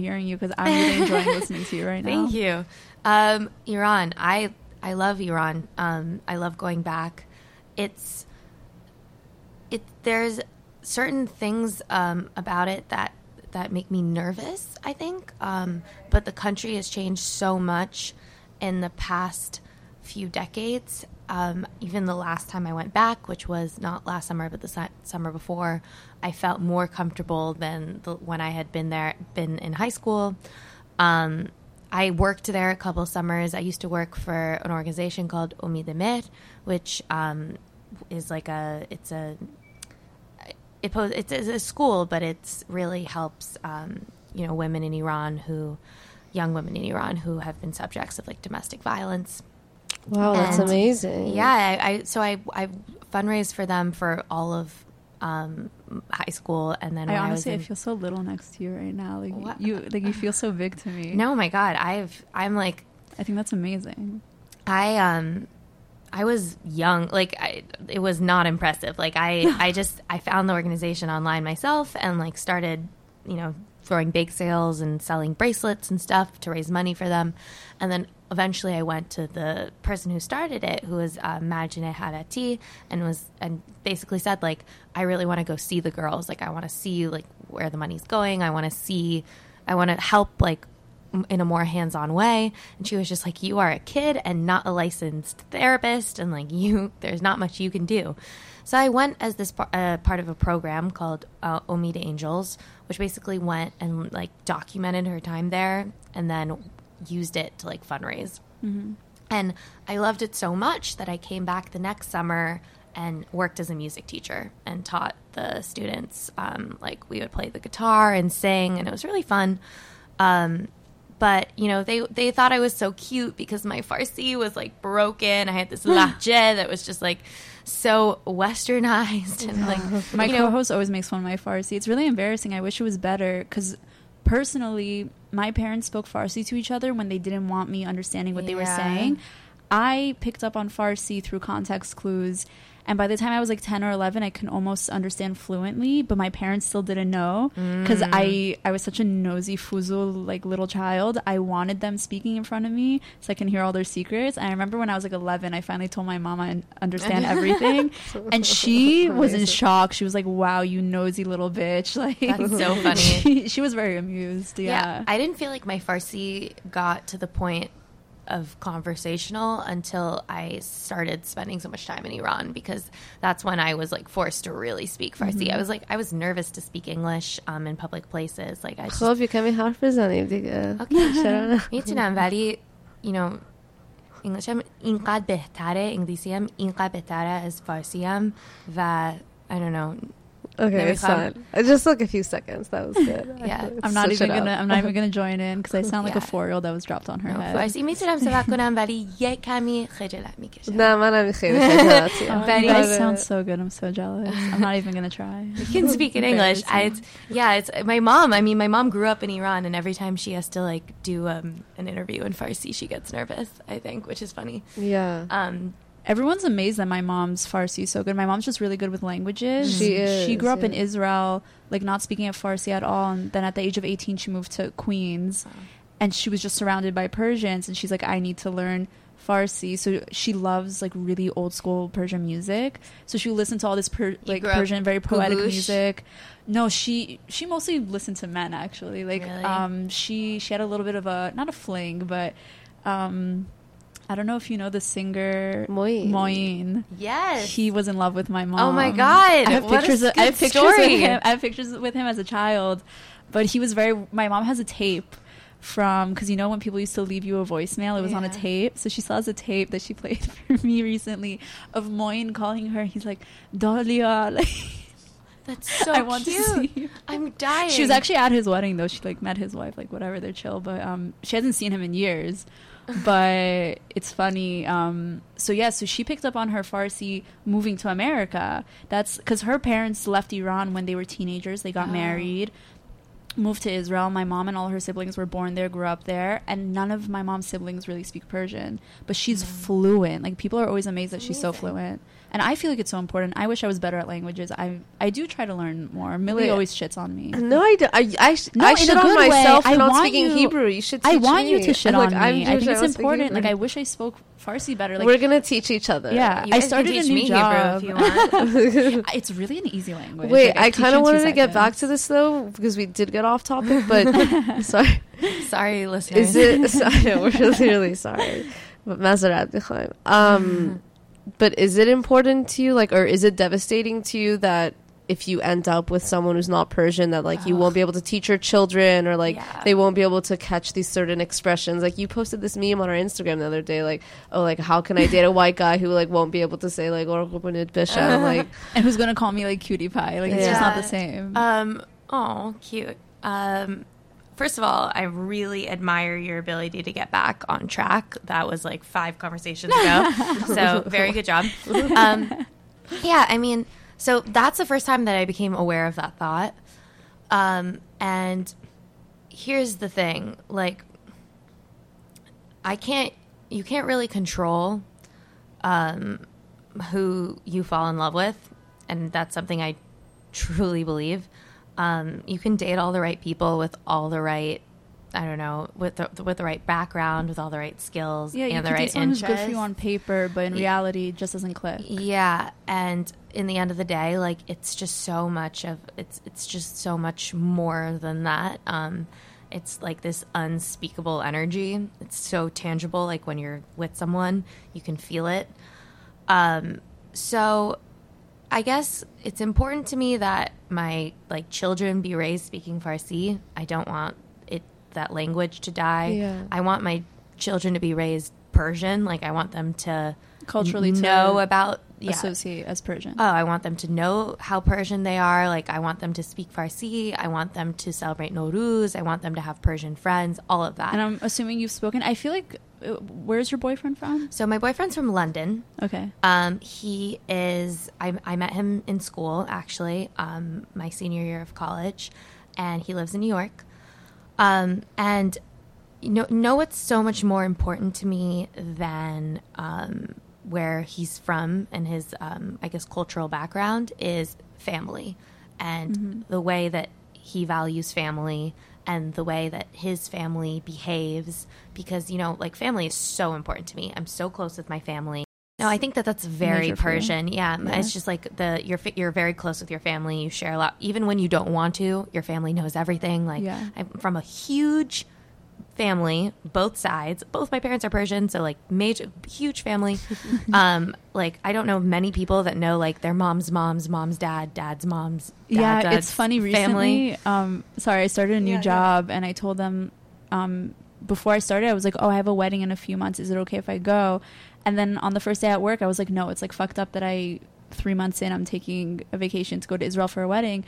Hearing you because I'm really enjoying listening to you right now. Thank you. Um, Iran, I I love Iran. Um, I love going back. It's it. There's certain things um, about it that that make me nervous. I think, um, but the country has changed so much in the past few decades. Um, even the last time I went back, which was not last summer, but the su- summer before, I felt more comfortable than the, when I had been there, been in high school. Um, I worked there a couple summers. I used to work for an organization called Omid-e-Mehr, which um, is like a it's a it pos- it's a school, but it's really helps um, you know women in Iran who young women in Iran who have been subjects of like domestic violence. Wow, that's And- amazing. Yeah, I, I so I I fundraised for them for all of um, high school, and then I honestly, I I, was in, feel so little next to you right now. Like What? you, like you feel so big to me. no, my God, I've I'm like I think that's amazing. I um I was young like I it was not impressive like I I just I found the organization online myself and like started you know throwing bake sales and selling bracelets and stuff to raise money for them and then eventually I went to the person who started it who was uh, Marjaneh Halati and was and basically said like I really want to go see the girls. Like I want to see like where the money's going. I want to see I want to help like in a more hands-on way. And she was just like you are a kid and not a licensed therapist and like you there's not much you can do. So i went as this uh, part of a program called uh, omid angels which basically went and like documented her time there and then used it to like fundraise and I loved it so much that I came back the next summer and worked as a music teacher and taught the students. Um, like we would play the guitar and sing, and it was really fun. Um, but you know, they they thought I was so cute because my Farsi was like broken. I had this lahje that was just like so westernized and like My you know, co-host always makes fun of my Farsi. It's really embarrassing. I wish it was better because personally, my parents spoke Farsi to each other when they didn't want me understanding what they were saying. I picked up on Farsi through context clues. And by the time I was like 10 or 11, I can almost understand fluently, but my parents still didn't know because Mm. I, I was such a nosy fuzul like little child. I wanted them speaking in front of me so I can hear all their secrets. And I remember when I was like 11, I finally told my mom I understand everything. and she was in shock. She was like, wow, you nosy little bitch. Like, That's so funny. She, she was very amused. Yeah. Yeah. I didn't feel like my Farsi got to the point of conversational until I started spending so much time in Iran because that's when I was like forced to really speak Farsi. Mm-hmm. I was like I was nervous to speak English um, in public places. Like I just خب یه کمی حرف بزنیم دیگه Okay. چرا نه؟ میتونم ولی you know انگلیش هم اینقدر بهتره انگلیسی هم اینقدر بهتره از فارسی هم و I don't know Okay, it's نمی‌خوام- fine. Uh, Just like a few seconds. That was good. Yeah. Let's I'm not switch even it up. gonna. I'm not even gonna join in because I sound like a Yeah. four year old that was dropped on her head. فارسی میتونم صحبت کنم ولی یه کمی خجالت میکشم نه منم خیلی خجالتی Oh, Very you guys good. sound so good. I'm so jealous. I'm not even gonna try. You can speak in English. I, it's, yeah, it's my mom. I mean, my mom grew up in Iran, and every time she has to like do um, an interview in Farsi, she gets nervous. I think, which is funny. Yeah. Um, Everyone's amazed that my mom's Farsi is so good. My mom's just really good with languages. She is. She grew up in. Israel, like not speaking Farsi at all. And then at the age of 18, she moved to Queens, and she was just surrounded by Persians. And she's like, I need to learn Farsi. So she loves like really old school Persian music. So she would listen to all this per- like Persian, very poetic Googoosh? music. No, she she mostly listened to men actually. Like Really? um she she had a little bit of a not a fling, but um I don't know if you know the singer Moeen. Moeen. yes. He was in love with my mom. Oh my God. I have What a pictures. Of, I have pictures story. with him. I have pictures with him as a child, but he was very. My mom has a tape from because you know when people used to leave you a voicemail, it was on a tape. So she still has a tape that she played for me recently of Moeen calling her. He's like Dahlia. Like That's so I want cute. to see. you. I'm dying. She was actually at his wedding though. She like met his wife, like whatever, they're chill. But um, she hasn't seen him in years. But it's funny. Um, so yeah, so she picked up on her Farsi moving to America. That's because her parents left Iran when they were teenagers. They got married, moved to Israel. My mom and all her siblings were born there, grew up there, and none of my mom's siblings really speak Persian. But she's fluent. Like people are always amazed that she's so fluent and I feel like it's so important. I wish I was better at languages. I I do try to learn more. Millie always shits on me. No, I do. I I, sh- no, I shit on myself I for not speaking you, Hebrew. You should. I want me. you to shit on me. I think it's important. Like I wish I spoke Farsi better. Like, We're gonna teach each other. Yeah, you I started a new job. Hebrew it's really an easy language. Wait, like, I, I kind of wanted to seconds. get back to this though because we did get off topic, but sorry, sorry, listeners. Is it? We're really, really sorry. But um, but is it important to you, like, or is it devastating to you that if you end up with someone who's not Persian, that like you won't be able to teach your children, or like Yeah. they won't be able to catch these certain expressions? Like you posted this meme on our Instagram the other day, like, oh, like how can I date a white guy who like won't be able to say like or I'm like, And who's gonna call me like cutie pie? Like it's just not the same. Um, oh, cute. Um, first of all, I really admire your ability to get back on track. That was like five conversations ago. so, very good job. Um, yeah, I mean, so that's the first time that I became aware of that thought. Um, and here's the thing like, I can't, you can't really control um, who you fall in love with. And that's something I truly believe. Um, you can date all the right people with all the right, I don't know, with the, with the right background, with all the right skills, Yeah, you and the right someone who's interests. good for you on paper, but in reality, it just doesn't click. Yeah, and in the end of the day, like it's just so much of it's it's just so much more than that. Um, it's like this unspeakable energy. It's so tangible. Like when you're with someone, you can feel it. Um, so I guess it's important to me that my like children be raised speaking Farsi. I don't want it that language to die. Yeah. I want my children to be raised Persian. Like I want them to Culturally to know about yeah. Associate as Persian. Oh, I want them to know how Persian they are. Like, I want them to speak Farsi. I want them to celebrate Nowruz. I want them to have Persian friends. All of that. and I'm assuming you've spoken. I feel like, where's your boyfriend from? so my boyfriend's from London. Okay. Um, he is. I, I met him in school actually, um, my senior year of college, and he lives in New York. Um, and you know, know what's so much more important to me than um, where he's from and his, um, I guess, cultural background is family, and the way that he values family and the way that his family behaves because you know like family is so important to me. I'm so close with my family. No i think that that's very Major persian. Yeah, it's just like the you're you're very close with your family. You share a lot. Even when you don't want to your family knows everything. Like Yeah. i'm from a huge family both sides both my parents are persian so like major huge family um like i don't know many people that know like their mom's mom's mom's dad dad's mom's dad, yeah, dad's it's funny. family Recently, um, sorry, I started a new Yeah, yeah. job, and I told them um, before I started, I was like, "Oh, I have a wedding in a few months. Is it okay if I go?" And then on the first day at work, I was like, "No, it's like fucked up that I three months in, I'm taking a vacation to go to Israel for a wedding."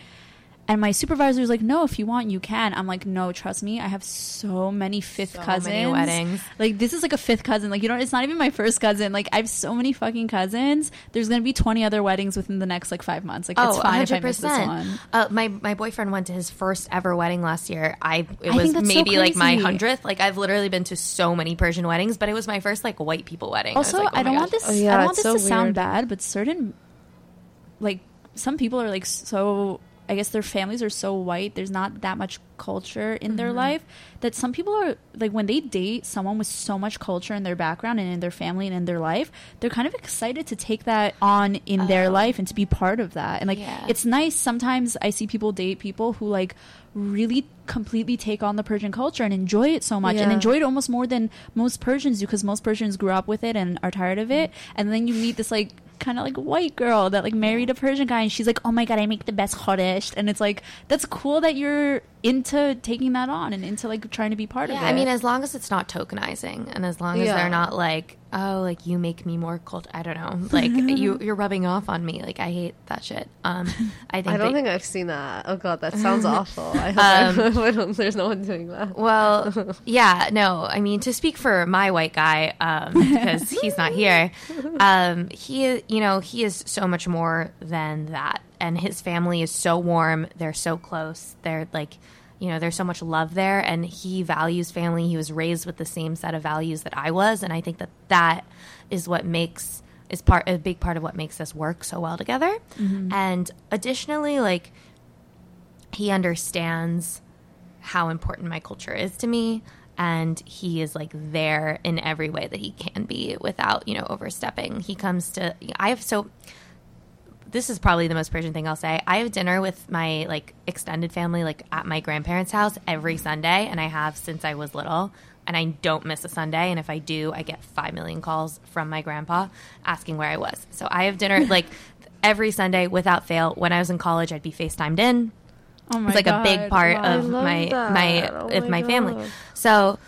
And my supervisor was like, "No, if you want, you can." I'm like, "No, trust me. I have so many fifth So cousins. many weddings. Like this is like a fifth cousin. Like you know, it's not even my first cousin. Like I have so many fucking cousins. There's gonna be 20 other weddings within the next like five months. Like it's fine if I miss this one. Uh, my my boyfriend went to his first ever wedding last year. I it I was think that's so maybe like my hundredth. Like I've literally been to so many Persian weddings, but it was my first like white people wedding. was Also, like, oh I don't gosh. want this. Oh, yeah, I don't want this so to sound bad, but certain, like, some people are like so. I guess their families are so white. There's not that much culture in Mm-hmm. their life that some people are like when they date someone with so much culture in their background and in their family and in their life, they're kind of excited to take that on in their life and to be part of that. And like, Oh. Yeah. it's nice. Sometimes I see people date people who like really completely take on the Persian culture and enjoy it so much and enjoy it almost more than most Persians do because most Persians grew up with it and are tired of it. And then you meet this like kind of like white girl that like married a Persian guy and she's like, oh my god, I make the best chodesh. And it's like that's cool that you're into taking that on and into like trying to be part Yeah, of it. I mean, as long as it's not tokenizing, and as long as Yeah. they're not like, oh, like you make me more cult. I don't know, like you you're rubbing off on me. Like I hate that shit. Um, I think I don't that- think I've seen that. Oh god, that sounds awful. I hope I don't, there's no one doing that. Well, yeah, no. I mean, to speak for my white guy, um, because he's not here, um, he, you know, he is so much more than that, and his family is so warm. They're so close. They're like, you know, there's so much love there, and he values family. He was raised with the same set of values that I was, and I think that that is what makes is part a big part of what makes us work so well together. Mm-hmm. And additionally, like he understands how important my culture is to me and he is like there in every way that he can be without you know overstepping he comes to i have so this is probably the most persian thing i'll say i have dinner with my like extended family like at my grandparents house every sunday and i have since i was little and i don't miss a sunday and if i do i get 5 million calls from my grandpa asking where i was so i have dinner like every sunday without fail when i was in college i'd be facetimed in oh my it's like a big part wow. of my that. my Oh of my my family. So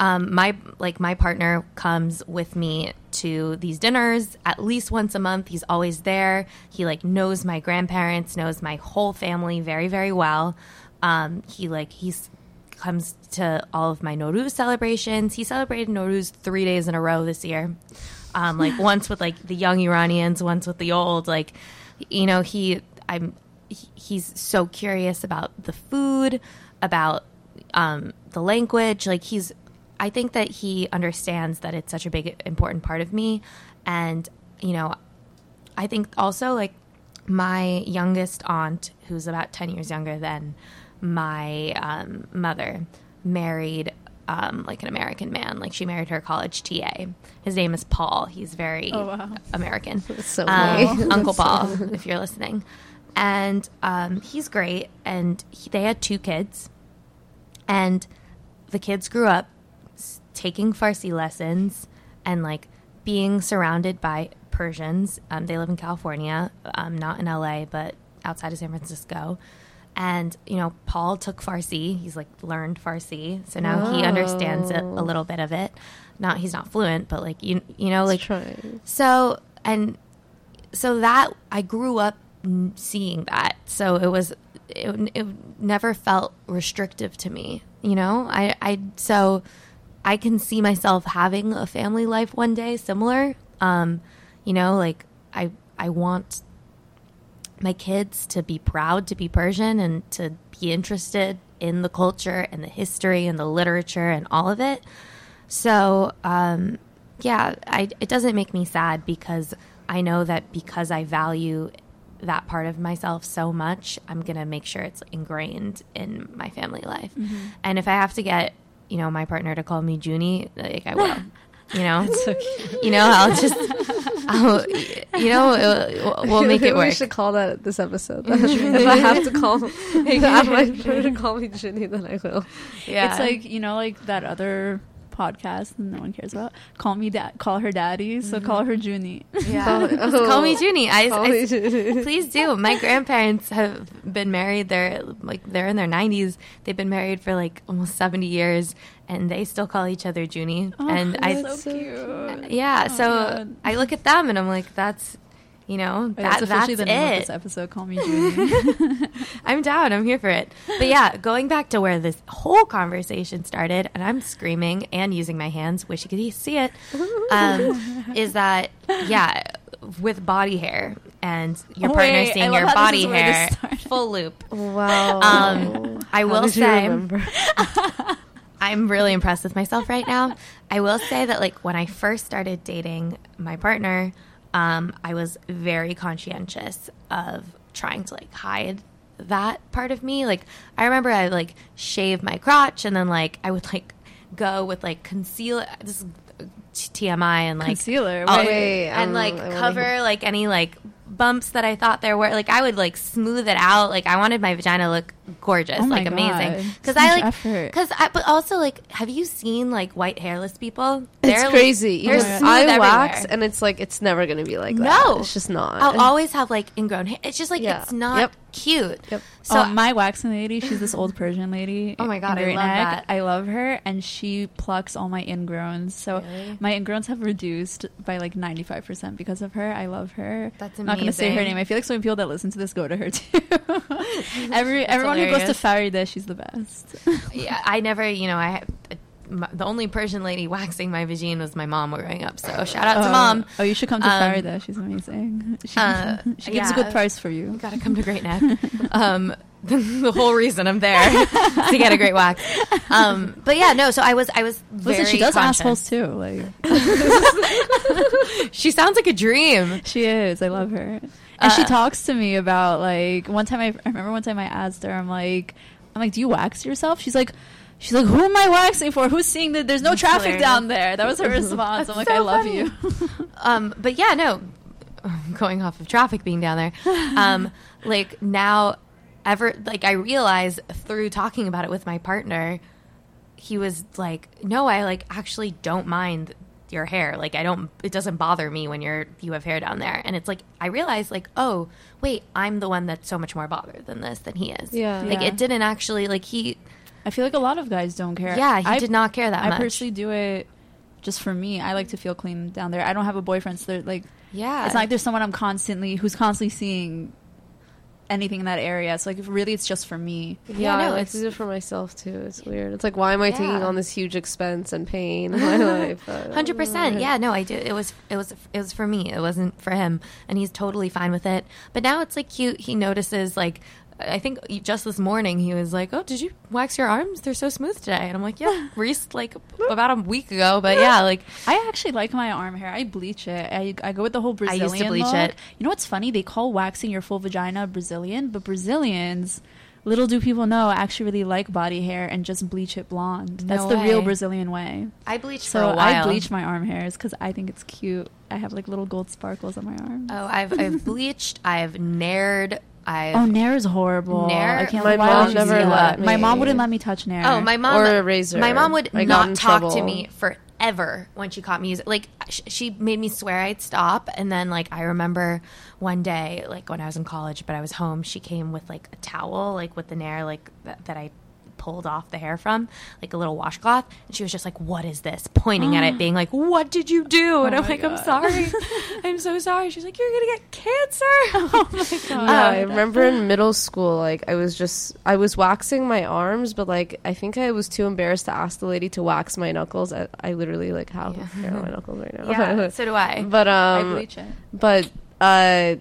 um, my like my partner comes with me to these dinners at least once a month. He's always there. He like knows my grandparents, knows my whole family very very well. Um, he like he's comes to all of my Nowruz celebrations. He celebrated Nowruz three days in a row this year. Um, like once with like the young Iranians, once with the old. Like, you know, he I'm he- he's so curious about the food, about um, the language. Like he's, I think that he understands that it's such a big important part of me, and you know, I think also like my youngest aunt, who's about 10 years younger than my um, mother, married um, like an American man. Like she married her college TA. His name is Paul. He's very Oh, wow. American. so Um. Uncle Paul, if you're listening. And um, he's great. And he, they had two kids. And the kids grew up s- taking Farsi lessons and like being surrounded by Persians. Um, they live in California, um, not in LA, but outside of San Francisco. And you know, Paul took Farsi. He's like learned Farsi, so now he understands it, a little bit of it. Not he's not fluent, but like you you know like so and so that I grew up seeing that. So it was it, it never felt restrictive to me, you know? I I so I can see myself having a family life one day similar. Um, you know, like I I want my kids to be proud to be Persian and to be interested in the culture and the history and the literature and all of it. So, um, yeah, I, it doesn't make me sad because I know that because I value that part of myself so much, I'm going to make sure it's ingrained in my family life. And if I have to get, you know, my partner to call me Joony, like I will. You know, you know, I'll just, I'll, you know, uh, we'll make it work. We should call that this episode. if I have to call, if I have my friend to call me Ginny, then I will. Yeah, It's like you know, like that other podcast that no one cares about. Call me dad. Call her daddy. So mm-hmm. call her Joony. yeah. Oh, call me Joony. I, Call I- me Joony. please do. My grandparents have been married. They're like they're in their nineties. They've been married for like almost seventy years, and they still call each other Joony. Oh, and I, Oh, so cute. yeah. Oh, so God. I look at them and I'm like, that's, you know, Wait, that, that's officially that's the name of it. this episode. Call me Joony. I'm down. I'm here for it. But yeah, going back to where this whole conversation started, and I'm screaming and using my hands, wish you could see it, um, is that, yeah, with body hair and your Oh, partner wait, seeing your body is where this hair, full loop. Wow. Um, I How will did you say, remember? I'm really impressed with myself right now. I will say that like when I first started dating my partner, um, I was very conscientious of trying to like hide that part of me. Like I remember I like shave my crotch and then like I would like go with like conceal this TMI and like Concealer. I'll- Wait, and um, like wanna cover like any like bumps that I thought there were. Like I would like smooth it out. Like I wanted my vagina to look gorgeous, Oh my like amazing. Because I like effort. because I but also like have you seen like white hairless people? It's like- crazy. they're Even smooth I everywhere. wax, and it's like it's never gonna be like that. No. it's just not. I'll always have like ingrown hair. It's just like Yeah. it's not Yep. cute. Yep. So So my waxing lady, she's this old Persian lady. Oh my God, I love Neck. that. I love her, and she plucks all my ingrowns. So Really? my ingrowns have reduced by like ninety five percent because of her. I love her. That's I'm not going to say her name. I feel like so many people that listen to this go to her too. Every everyone who goes to Farida, she's the best. yeah, I never, you know, I. My, the only Persian lady waxing my vagina was my mom growing up. So shout out to Oh. mom. Oh, you should come to Um, Farida. She's amazing. She, uh, she gives a good price for you. Gotta come to Great Neck. um, the whole reason I'm there to get a great wax. Um, but yeah, no. So I was, I was very Listen, she does conscious. assholes too. Like She sounds like a dream. She is. I love her. And she Uh, talks to me about like one time I, I remember one time I asked her, I'm like I'm like, Do you wax yourself? She's like She's like, Who am I waxing for? Who's seeing that there's no That's traffic hilarious. down there? That was her response. I'm like, so I love funny. you. Um, but yeah, no. Going off of traffic being down there, um, like now, ever like I realize through talking about it with my partner, he was like, "No, I like actually don't mind your hair. Like I don't. It doesn't bother me when you're you have hair down there." And it's like I realized, like, oh wait, I'm the one that's so much more bothered than this than he is. Yeah. like Yeah. it didn't actually like he. I feel like a lot of guys don't care. Yeah, he I, did not care that I much. personally do it just for me. I like to feel clean down there. I don't have a boyfriend, so they're like Yeah, it's not like there's someone I'm constantly who's constantly seeing anything in that area. So like, really, it's just for me. Yeah, no, I like it's- to do it for myself too. It's weird. It's like, why am I taking Yeah. on this huge expense and pain in my life? Hundred percent. Yeah, no, I do. It was it was it was for me. It wasn't for him, and he's totally fine with it. But now it's like cute. He notices like. I think just this morning he was like, "Oh, did you wax your arms? They're so smooth today." And I'm like, "Yeah, Reese like about a week ago, but yeah, like I actually like my arm hair. I bleach it. I, I go with the whole Brazilian. I used to bleach look. it. You know what's funny? They call waxing your full vagina Brazilian, but Brazilians, little do people know, actually really like body hair and just bleach it blonde. That's No the real. Brazilian way. I bleach So for a I bleach my arm hairs because I think it's cute. I have like little gold sparkles on my arm. Oh, I've I've bleached. I've nared. I've Oh, Nair is horrible. Nair? I can't. My mom would you never do let that? My mom me. wouldn't let me touch Nair. Oh, my mom Or a razor. My mom would I got in not talk to me forever when she caught me using. Like sh- she made me swear I'd stop, and then like I remember one day, like when I was in college, but I was home. She came with like a towel, like with the nair, like that, that I pulled off the hair from, like a little washcloth, and she was just like, "What is this?" Pointing at it, being like, "What did you do?" And Oh I'm like, "I'm sorry, I'm so sorry." She's like, "You're gonna get cancer." oh my god. Yeah, I remember in middle school, like I was just I was waxing my arms, but like I think I was too embarrassed to ask the lady to wax my knuckles. I, I literally like have hair on my knuckles right now. yeah, so do I. but I um, bleach it. but uh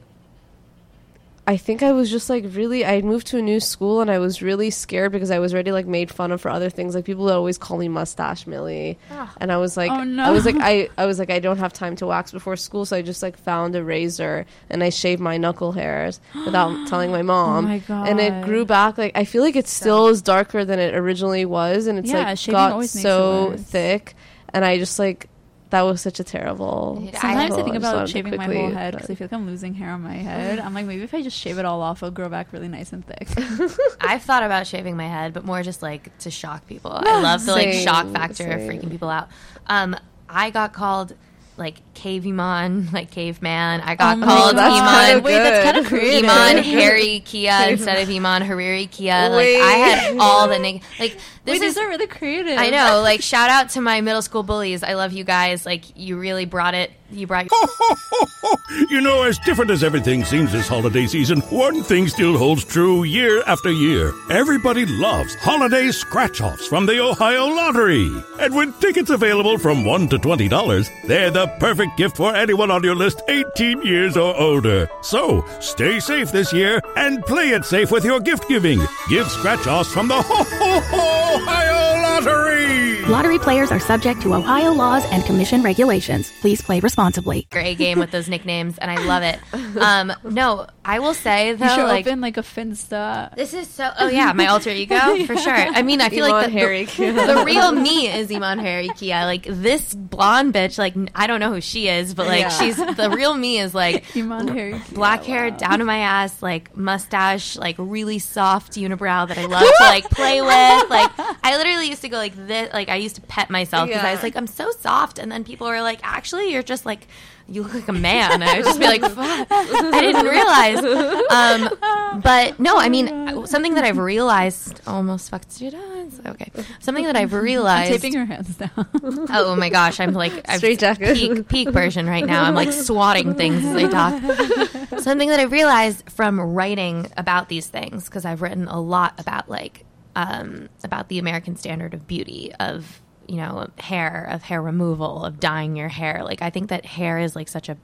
I think I was just like really I had moved to a new school and I was really scared because I was already like made fun of for other things. Like people would always call me mustache Millie. And I was like Oh, no. I was like I I was like I don't have time to wax before school. So I just like found a razor and I shaved my knuckle hairs without telling my mom. Oh my and it grew back like I feel like it still is darker than it originally was. And it's Yeah, like got so thick. And I just like that was such a terrible Dude, I- Sometimes I, cycle. think about to shaving my whole head because I feel like I'm losing hair on my head. I'm like, maybe if I just shave it all off, it'll grow back really nice and thick. I've thought about shaving my head, but more just like to shock people. I love the like shock factor of freaking people out. Um, I got called like caveman, like caveman. I got Oh my called that's kinda Iman. Wait, that's kinda creative. Iman Harry Kia instead of Iman Hariri Kia. Like I had all the neg- like this Wait, is these are really creative. I know. Like shout out to my middle school bullies. I love you guys. Like you really brought it. You brought. It. You know, as different as everything seems this holiday season, one thing still holds true year after year. Everybody loves holiday scratch offs from the Ohio Lottery. And with tickets available from $1 to $20, they're the perfect gift for anyone on your list 18 years or older. So stay safe this year and play it safe with your gift giving. Give scratch offs from the Ho Ho Ho Ohio Lottery. Lottery players are subject to Ohio laws and commission regulations. Please play responsibly. Great game with those nicknames, and I love it. Um, no, I will say though, You should like open like a Finsta. This is so. Oh yeah, my alter ego for sure. I mean, I feel Iman like the, Harry the, the real me is Iman Harry Kia. Like this blonde bitch. Like I don't know who she is, but like Yeah. she's the real me is like Iman Harry. black hair down to my ass, like mustache, like really soft unibrow that I love to like play with. Like I literally used to go like this. Like I used to pet myself because I was like, I'm so soft, and then people were like, actually, you're just like. You look like a man. And I would just be like, Fuck, I didn't realize. Um, but no, I mean, something that I've realized almost fucked you down. Okay. Something that I've realized. I'm realized. taping her hands down. Oh my gosh, I'm like I'm Straight jacket. peak peak version right now. I'm like swatting things as I talk. Something that I realized from writing about these things because I've written a lot about like um, about the American standard of beauty of you know hair of hair removal of dyeing your hair. Like I think that hair is like such a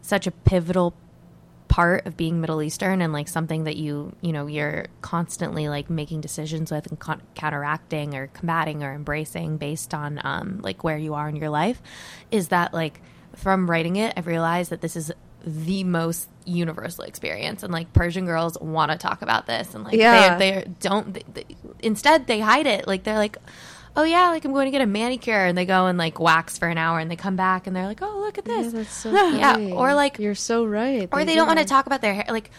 such a pivotal part of being Middle Eastern and like something that you you know you're constantly like making decisions with and con- counteracting or combating or embracing based on um, like where you are in your life is that like from writing it I've realized that this is the most universal experience. And like Persian girls want to talk about this. And like Yeah. they they don't they, they, instead they hide it. Like they're like oh yeah like I'm going to get a manicure. And they go and like wax for an hour and they come back and they're like oh look at this. Yeah, so Yeah, or, like- you're so right. or they don't want to talk about their hair. Like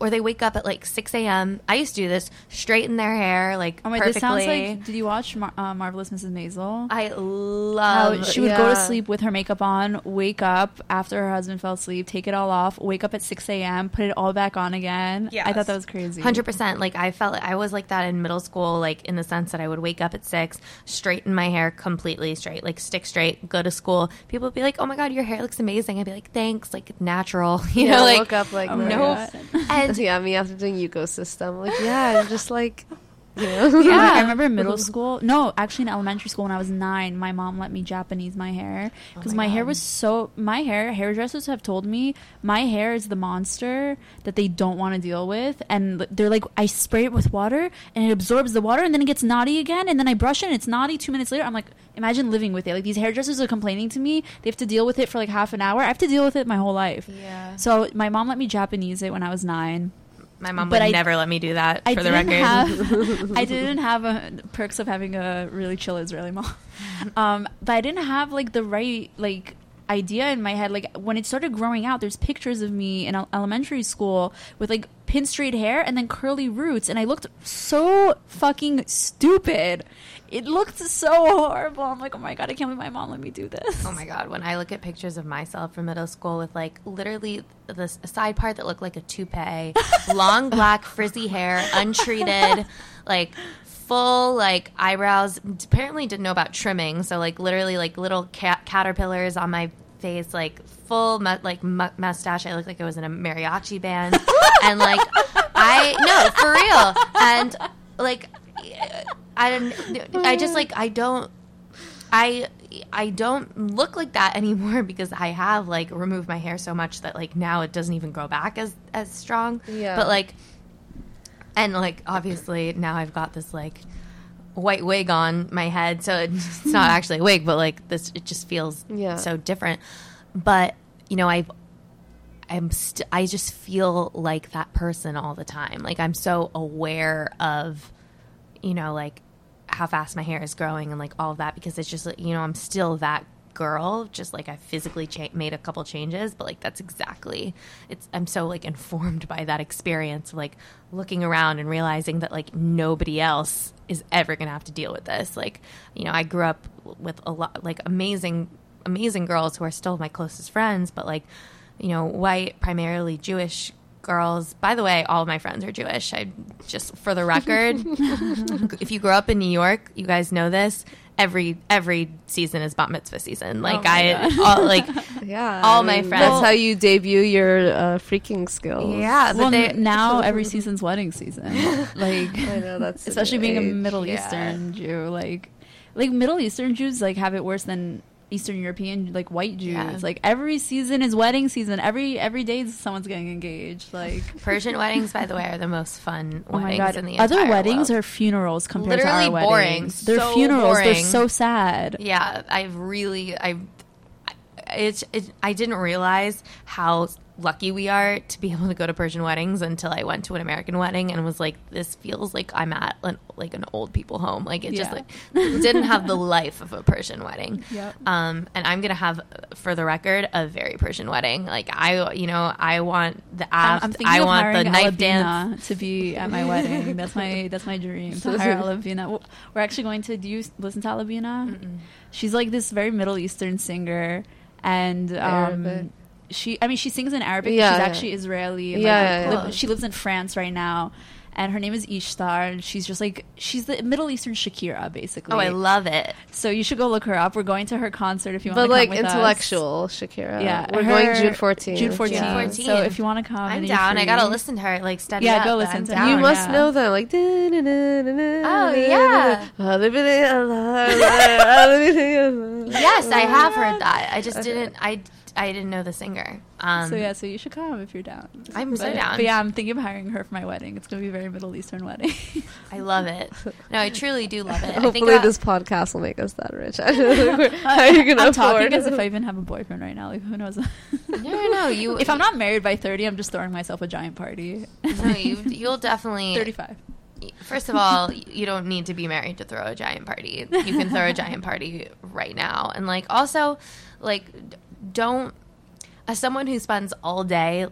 or they wake up at like 6 a.m i used to do this straighten their hair like Oh my, perfectly this sounds like. Did you watch Mar- uh, Marvelous Mrs. Maisel? i How love she would go to sleep with her makeup on, wake up after her husband fell asleep, take it all off, wake up at 6 a.m., put it all back on again. Yeah, I thought that was crazy. 100% like i felt i was like that in middle school like in the sense that i would wake up at 6 straighten my hair completely straight like stick straight go to school people would be like oh my god your hair looks amazing i'd be like thanks like natural you Yeah, know like woke up like Oh no And yeah, me after doing ecosystem, like yeah, I'm just like, you know, Yeah, I remember in middle school. No, actually in elementary school when I was nine, my mom let me Japanese my hair because Oh my my, hair was so. My hair, hairdressers have told me my hair is the monster that they don't want to deal with, and they're like, I spray it with water and it absorbs the water, and then it gets naughty again, and then I brush it and it's naughty. Two minutes later, I'm like, imagine living with it. Like these hairdressers are complaining to me. They have to deal with it for like half an hour. I have to deal with it my whole life. Yeah. So my mom let me Japanese it when I was nine. My mom But would I- never let me do that. I for the record, have I didn't have a, perks of having a really chill Israeli mom, um, but I didn't have like the right like idea in my head. Like when it started growing out, there's pictures of me in elementary school with like pin straight hair and then curly roots, and I looked so fucking stupid. It looked so horrible. I'm like, oh my god, I can't believe my mom let me do this. Oh my god, when I look at pictures of myself from middle school with like literally the side part that looked like a toupee, long black frizzy hair, untreated, like full like eyebrows. Apparently didn't know about trimming, so like literally like little ca- caterpillars on my face, like full mu- like mu- mustache. I looked like I was in a mariachi band, and like I no for real, and like I. I just like I don't. I I don't look like that anymore because I have like removed my hair so much that like now it doesn't even grow back as as strong. Yeah. But like, and like obviously now I've got this like white wig on my head, so it's not actually a wig, but like this it just feels Yeah. so different. But you know I've I'm st- I just feel like that person all the time. Like I'm so aware of, you know, like how fast my hair is growing and like all of that because it's just you know I'm still that girl. Just like I physically cha- made a couple changes, but like that's exactly it's. I'm so like informed by that experience of like looking around and realizing that like nobody else is ever gonna have to deal with this. Like you know I grew up with a lot like amazing amazing girls who are still my closest friends, but like you know, white, primarily Jewish girls. By the way, all of my friends are Jewish. I just for the record, if you grow up in New York, you guys know this. Every every season is bat mitzvah season. Like my I all, like yeah, All I my friends- That's how you debut your uh, freaking skills. yeah, but well, they n- now every season's wedding season. Like I know that's especially being a Middle Yeah. Eastern Jew, like like Middle Eastern Jews like have it worse than Eastern European like white Jews. Yeah. Like every season is wedding season. Every every day someone's getting engaged. Like Persian weddings, by the way, are the most fun oh my weddings god, in the other weddings world. are funerals compared Literally to our boring. weddings. They're So funerals. They're so sad. yeah i've really i it's it, i didn't realize how lucky we are to be able to go to persian weddings until i went to an american wedding and was like this feels like i'm at an, like an old people home like it just like didn't have the life of a persian wedding Yep. um and i'm gonna have for the record a very persian wedding like i you know i want the I'm, I'm i want the knife Alabina dance to be at my wedding. That's my that's my dream to hire Alabina. We're actually going to. Do you listen to Alabina? She's like this very Middle Eastern singer, and um, she. I mean, she sings in Arabic. Yeah, she's yeah. actually Israeli. Yeah, like, yeah, li-. She lives in France right now. And her name is Ishtar. and She's just like she's the Middle Eastern Shakira, basically. oh i love it So you should go look her up. We're going to her concert if you want But to like come with us. intellectual Shakira. Yeah, we're her- going June 14th. June 14th. Yeah. So if you want to come, i'm and you're down i gotta listen to her like study Yeah, up, go listen to down. You must yeah. know them, like. Oh yeah. yeah. Yes, I have heard that. I just didn't. I I didn't know the singer. Um, So yeah, so you should come if you're down. I'm so down. But yeah, I'm thinking of hiring her for my wedding. It's gonna be a very Middle Eastern wedding. I love it. No, I truly do love it. I think Hopefully, this podcast will make us that rich. How are you gonna I'm afford? talking as if I even have a boyfriend right now. Like who knows? no, no, no. You if I'm not married by 30, I'm just throwing myself a giant party. no, you, you'll definitely. 35. First of all, you don't need to be married to throw a giant party. You can throw a giant party right now, and like also, like don't. As someone who spends all day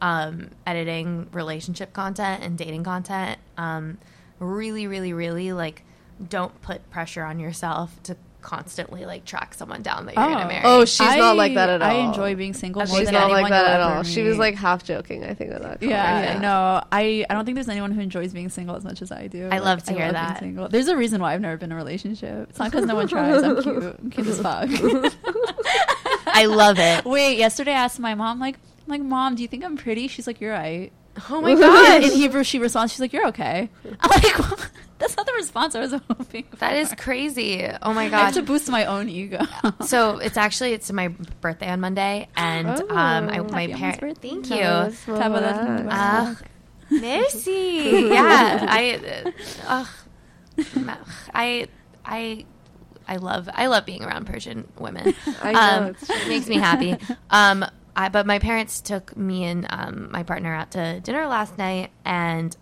um, editing relationship content and dating content, um, really, really, really like don't put pressure on yourself to constantly like track someone down that you're gonna marry. Oh, she's I- not like that at all. I enjoy being single She's than not anyone like that at all. She was like half joking. I think with that. Yeah, comment. no, I, I don't think there's anyone who enjoys being single as much as I do. I Like, love to hear being that. single. There's a reason why I've never been in a relationship. It's not because no one tries. I'm cute. I'm cute as fuck. I love it. Wait, yesterday I asked my mom, like, like, mom, do you think I'm pretty? She's like, you're right. Oh my god! In Hebrew, she responds, she's like, "You're okay." I'm like, "What? "That's not the response I was hoping." For. That is crazy. Oh my god! I have to boost my own ego. so it's actually it's my birthday on Monday, and um, I, Oh. my parents. Thank you. Tabitha. Uh, merci. yeah, I, uh, I, I, I love I love being around Persian women. I know, Um, it makes me happy. Um, I, but my parents took me and um, my partner out to dinner last night, and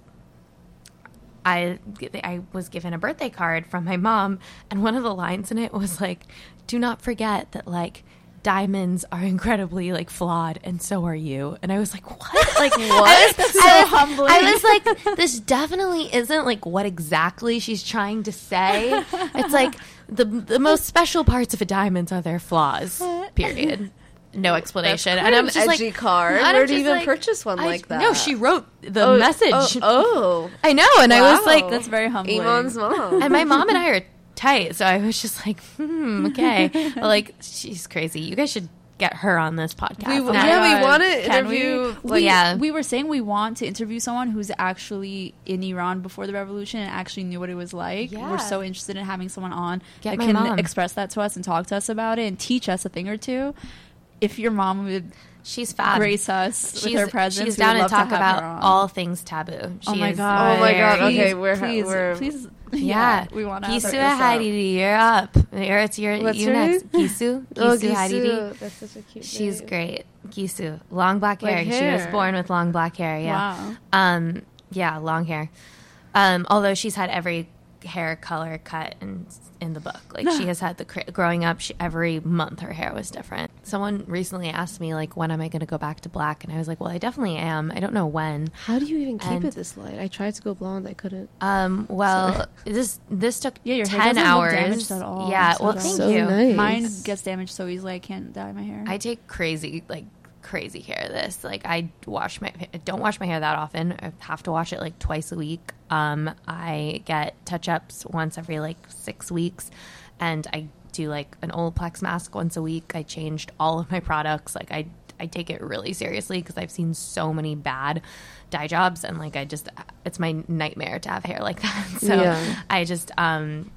I I was given a birthday card from my mom, and one of the lines in it was like, "Do not forget that like." Diamonds are incredibly like flawed, and so are you. And I was like, "What? Like what? That's so I was, humbling. I was like, this definitely isn't like what exactly she's trying to say. It's like the the most special parts of a diamond are their flaws. Period. No explanation. Quite and I'm an just edgy like, card. Where do you even purchase one I- like that? No, she wrote the Oh, message. Oh, oh. I know, and I was like, That's very humbling. Iman's mom. and my mom and I are tight, so I was just like, hmm, okay. Like, she's crazy. You guys should get her on this podcast. We, oh now. yeah, we want to Can we? interview. we, Yeah. we were saying we want to interview someone who's actually in Iran before the revolution and actually knew what it was like. Yeah. We're so interested in having someone on Get that can mom. express that to us and talk to us about it and teach us a thing or two. If your mom would she's fab. grace us She's, with her presence, she's we would down to love talk have about all things taboo. Oh she Oh my is god! Oh my God, very- okay, we're- please, we're- please, Yeah, we want to. Gisu Hadidi, you're up. You're, it's your What's you next. Gisu, Oh, Gisu Hadidi. That's such a cute She's name. great. Gisu, long black Like hair. She was born with long black hair. Yeah. Wow. Um. Yeah, long hair. Um. Although she's had every hair color cut in in the book. Like she has had the growing up. She, every month her hair was different. Someone recently asked me like, when am I going to go back to black? And I was like, well, I definitely am. I don't know when. How do you even keep And- it this light? I tried to go blonde. I couldn't. Um, well, this this took Yeah, your hair ten doesn't look hours. damaged at all. Yeah, So well, thank so you. nice. Mine gets damaged so easily. I can't dye my hair. I take crazy like crazy hair this. Like I wash my I don't wash my hair that often. I have to wash it like twice a week. Um, I get touch ups once every like six weeks, and I do like an Olaplex mask once a week. I changed all of my products. Like I I take it really seriously because I've seen so many bad dye jobs, and like I just it's my nightmare to have hair like that. So Yeah. I just um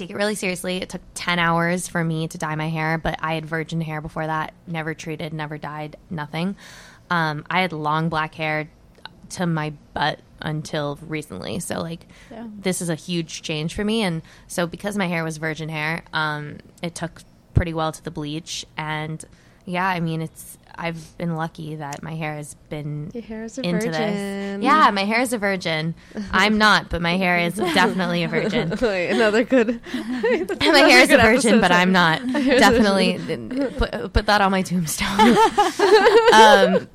take it really seriously. It took 10 hours for me to dye my hair, but I had virgin hair before that, never treated, never dyed, nothing. Um, I had long black hair to my butt until recently. So, like, Yeah. this is a huge change for me. And so, because my hair was virgin hair, um, it took pretty well to the bleach. And yeah, I mean, it's, I've been lucky that my hair has been Your hair is a into virgin. this. Yeah, my hair is a virgin. I'm not, but my hair is definitely a virgin. Wait, another good. my hair is a virgin, but I'm not. Definitely put, put that on my tombstone. um,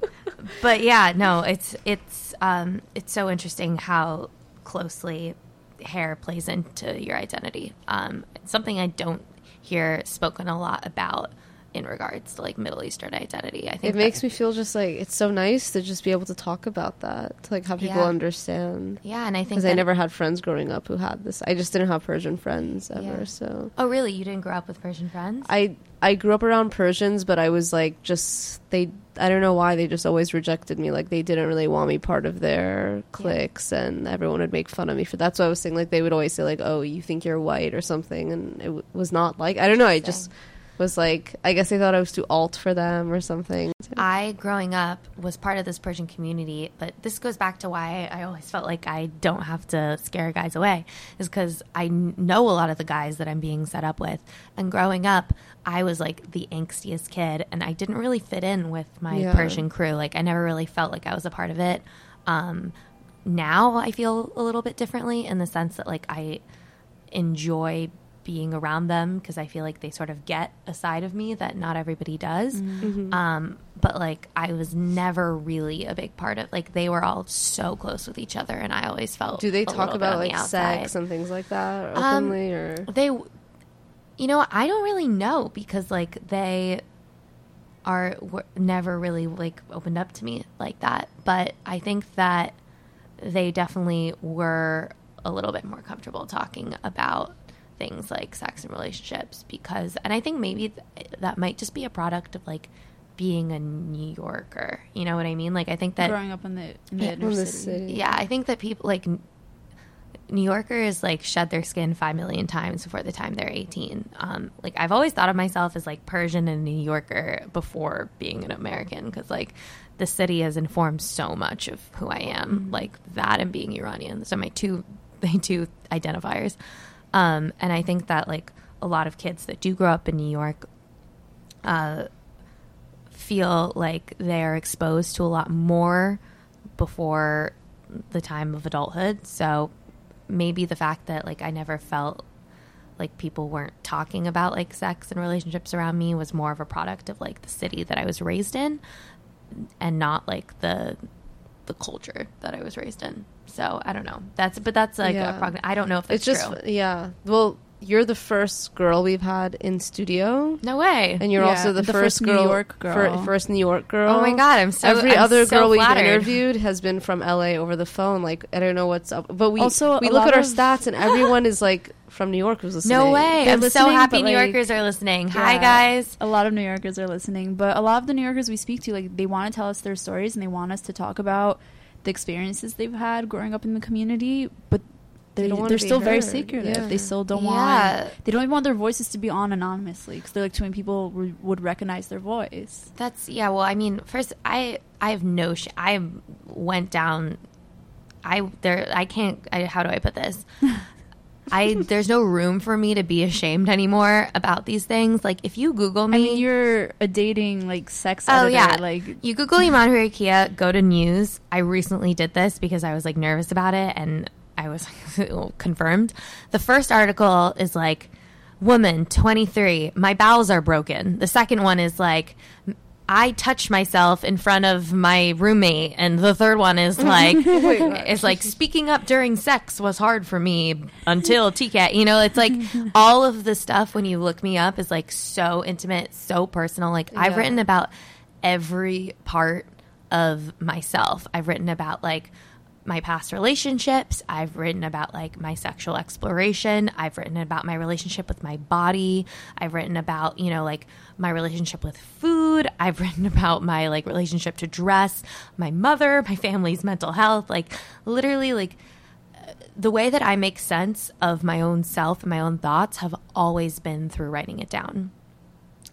but yeah, no, it's it's um, it's so interesting how closely hair plays into your identity. Um, it's something I don't hear spoken a lot about in regards to like Middle Eastern identity. I think It makes me feel just like it's so nice to just be able to talk about that, to like have people Yeah. understand. yeah, and I think Because I never had friends growing up who had this. I just didn't have Persian friends ever. Yeah. So Oh, really? You didn't grow up with Persian friends? I I grew up around Persians, but I was like just they. I don't know why they just always rejected me. Like they didn't really want me part of their cliques, and everyone would make fun of me for. That's what I was saying. Like they would always say like, "Oh, you think you're white or something," and it w- was not like I don't know. I just was like I guess they thought I was too alt for them or something. I, growing up, was part of this Persian community, but this goes back to why I always felt like I don't have to scare guys away, is because I know a lot of the guys that I'm being set up with. And growing up, I was like the angstiest kid, and I didn't really fit in with my Yeah. Persian crew. Like, I never really felt like I was a part of it. Um, now I feel a little bit differently in the sense that, like, I enjoy being around them because I feel like they sort of get a side of me that not everybody does. Mm-hmm. Um, but like I was never really a big part of like they were all so close with each other, and I always felt. Do they talk about like outside. sex and things like that Um, openly or? They, you know, I don't really know because like they are never really like opened up to me like that. But I think that they definitely were a little bit more comfortable talking about things like sex and relationships because and I think maybe th- that might just be a product of like being a New Yorker. You know what I mean? Like I think that growing up in the in the Yeah. inner In the city. city. yeah, I think that people like New Yorkers like shed their skin five million times before the time they're eighteen. Um, like I've always thought of myself as like Persian and New Yorker before being an American because like the city has informed so much of who I am. Like that and being Iranian. so my two my two identifiers. Um, and I think that like a lot of kids that do grow up in New York uh, feel like they're exposed to a lot more before the time of adulthood. So maybe the fact that like I never felt like people weren't talking about like sex and relationships around me was more of a product of like the city that I was raised in and not like the the culture that I was raised in. So I don't know. That's but that's like Yeah. a progn- I don't know if that's It's just true. yeah. Well, you're the first girl we've had in studio, No way. and you're Yeah, also the, the first, first New girl, York fir- girl. first New York girl. Oh my God, I'm so- Every I'm other so girl we've interviewed has been from LA over the phone. Like I don't know what's up, but we Also, we look at our of- stats, and everyone is like from New York who's listening. no way. They're I'm so happy New like- Yorkers are listening. Hi Yeah. guys. A lot of New Yorkers are listening, but a lot of the New Yorkers we speak to, like they want to tell us their stories and they want us to talk about the experiences they've had growing up in the community, but They they don't wanna they're be still very secretive. yeah. They still don't Yeah. want. They don't even want their voices to be on anonymously because they're like too many people re- would recognize their voice. That's yeah. Well, I mean, first, I I have no. Sh- I went down. I there. I can't. I, how do I put this? I there's no room for me to be ashamed anymore about these things. Like if you Google me, I mean, you're a dating like sex. Oh editor, yeah, like you Google Iman Hariri-Kia, go to news. I recently did this because I was like nervous about it, and I was confirmed. The first article is like, "Woman, 23, my bowels are broken." The second one is like. I touch myself in front of my roommate, and the third one is like, it's like speaking up during sex was hard for me until TCAT. You know, it's like all of the stuff when you look me up is like so intimate, so personal. Like I've written about every part of myself. I've written about like my past relationships. I've written about like my sexual exploration. I've written about my relationship with my body. I've written about, you know, like my relationship with food. I've written about my like relationship to dress, my mother, my family's mental health. Like literally like uh, the way that I make sense of my own self and my own thoughts have always been through writing it down.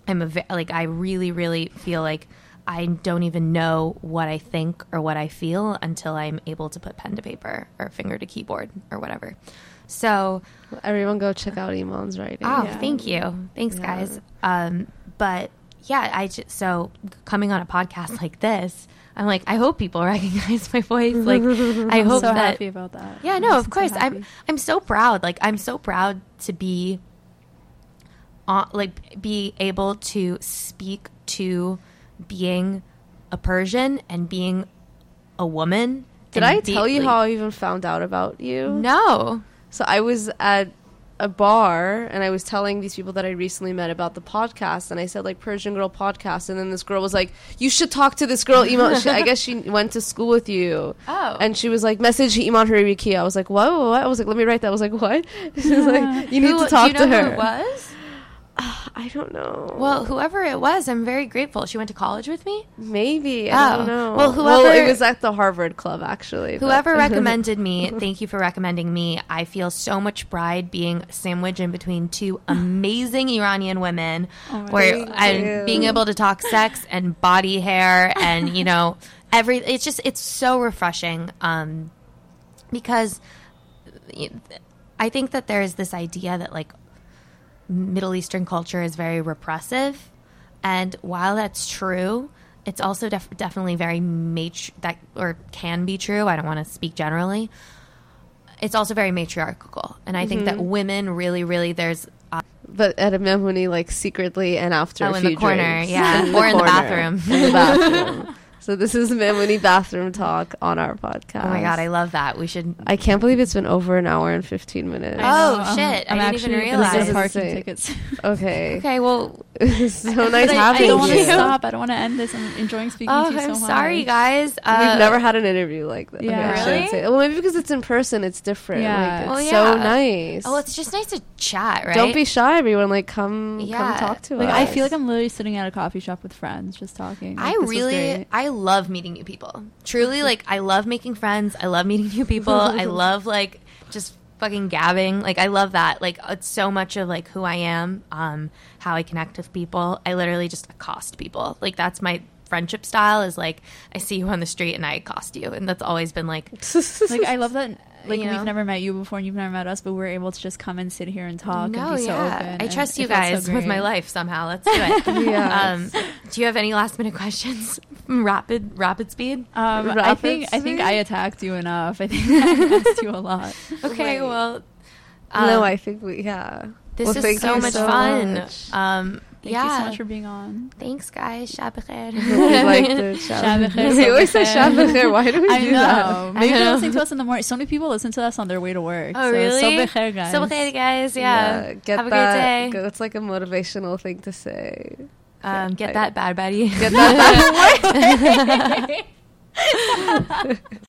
I'm a like I really really feel like I don't even know what I think or what I feel until I'm able to put pen to paper or finger to keyboard or whatever. So, Everyone go check out Iman's writing. oh, Yeah. thank you. Thanks Yeah. guys. Um but yeah, I just so coming on a podcast like this, I'm like I hope people recognize my voice. Like I I'm hope so that happy about that. yeah, no, Makes of so course. I'm. I'm so proud. Like I'm so proud to be on like be able to speak to being a Persian and being a woman. Did I tell you how I even found out about you? No. So I was at a bar and I was telling these people that I recently met about the podcast and I said like Persian Girl podcast and then this girl was like you should talk to this girl Iman she, I guess she went to school with you Oh. and she was like message Iman Haribiki I was like what, what? I was like let me write that I was like what she was like you need Who- to talk you know to who her it was? I don't know Well, whoever it was, I'm very grateful. She went to college with me. maybe I Oh. don't know Well, well whoever- it was at the Harvard Club actually Whoever recommended me, thank you for recommending me. I feel so much pride being sandwiched in between two amazing Iranian women, where Thank I'm you. being able to talk sex and body hair and you know every. It's just it's so refreshing um, because I think that there is this idea that like Middle Eastern culture is very repressive, and while that's true, it's also def- definitely very matri- that or can be true. I don't want to speak generally. It's also very matriarchal, and I think that Mm-hmm. women really, really there's uh, but at a Memoni like secretly and after Oh, a in the corner, drinks. yeah. In Or in the bathroom. in the bathroom So this is Mamuni Bathroom Talk on our podcast. Oh my god, I love that. We should. I can't believe it's been over an hour and 15 minutes. Oh, shit, I I'm didn't actually even gonna get realize. parking Say- tickets. Okay. Okay, well, It's so But nice I, I don't want to stop. I don't want to end this. I'm enjoying speaking oh, to you so I'm much. sorry, guys. Uh, We've never had an interview like that. Yeah. Okay, Really? say- Well, maybe because it's in person, it's different. Yeah. Like, it's Well, so nice. Oh, it's just nice to chat, right? Don't be shy, everyone. Like, come, Yeah. come talk to Like us. I feel like I'm literally sitting at a coffee shop with friends, just talking. Like, I really. I love meeting new people. Truly, like I love making friends. I love meeting new people. I love like just fucking gabbing. Like I love that. Like it's so much of like who I am, um, how I connect with people. I literally just accost people. Like that's my friendship style. Is like I see you on the street and I accost you, and that's always been like like I love that. Like You know? we've never met you before, and you've never met us, but we're able to just come and sit here and talk no, and be so yeah. open. I trust you felt so guys with my life somehow. Let's do it. Yes. um, do you have any last minute questions? rapid, rapid speed. Um, I Rapid think I think speed? I attacked you enough. I think I asked you a lot. Okay, Wait. well. no, um, I think we, yeah. This Well, is so much so fun. much. Um, Thank yeah. you so much for being on. Thanks, guys. Shab bakhair. we like the Shab Shab We always say Shab Shab bakhair. bakhair. Why do we I do know. that? Maybe I they're know. listening to us in the morning. So many people listen to us on their way to work. Oh, so, really? So bakhair, guys. So bakhair, guys. Yeah. get Have a that. great day. It's like a motivational thing to say. Um, get I- that bad buddy. Get that.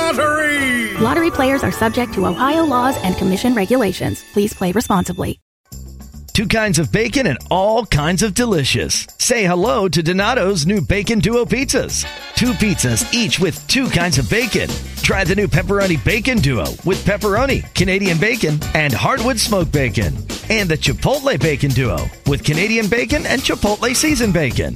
Lottery. Lottery players are subject to Ohio laws and commission regulations. Please play responsibly. Two kinds of bacon and all kinds of delicious. Say hello to Donato's new Bacon Duo pizzas. Two pizzas, each with two kinds of bacon. Try the new Pepperoni Bacon Duo with pepperoni, Canadian bacon, and hardwood smoked bacon. And the Chipotle Bacon Duo with Canadian bacon and Chipotle seasoned bacon.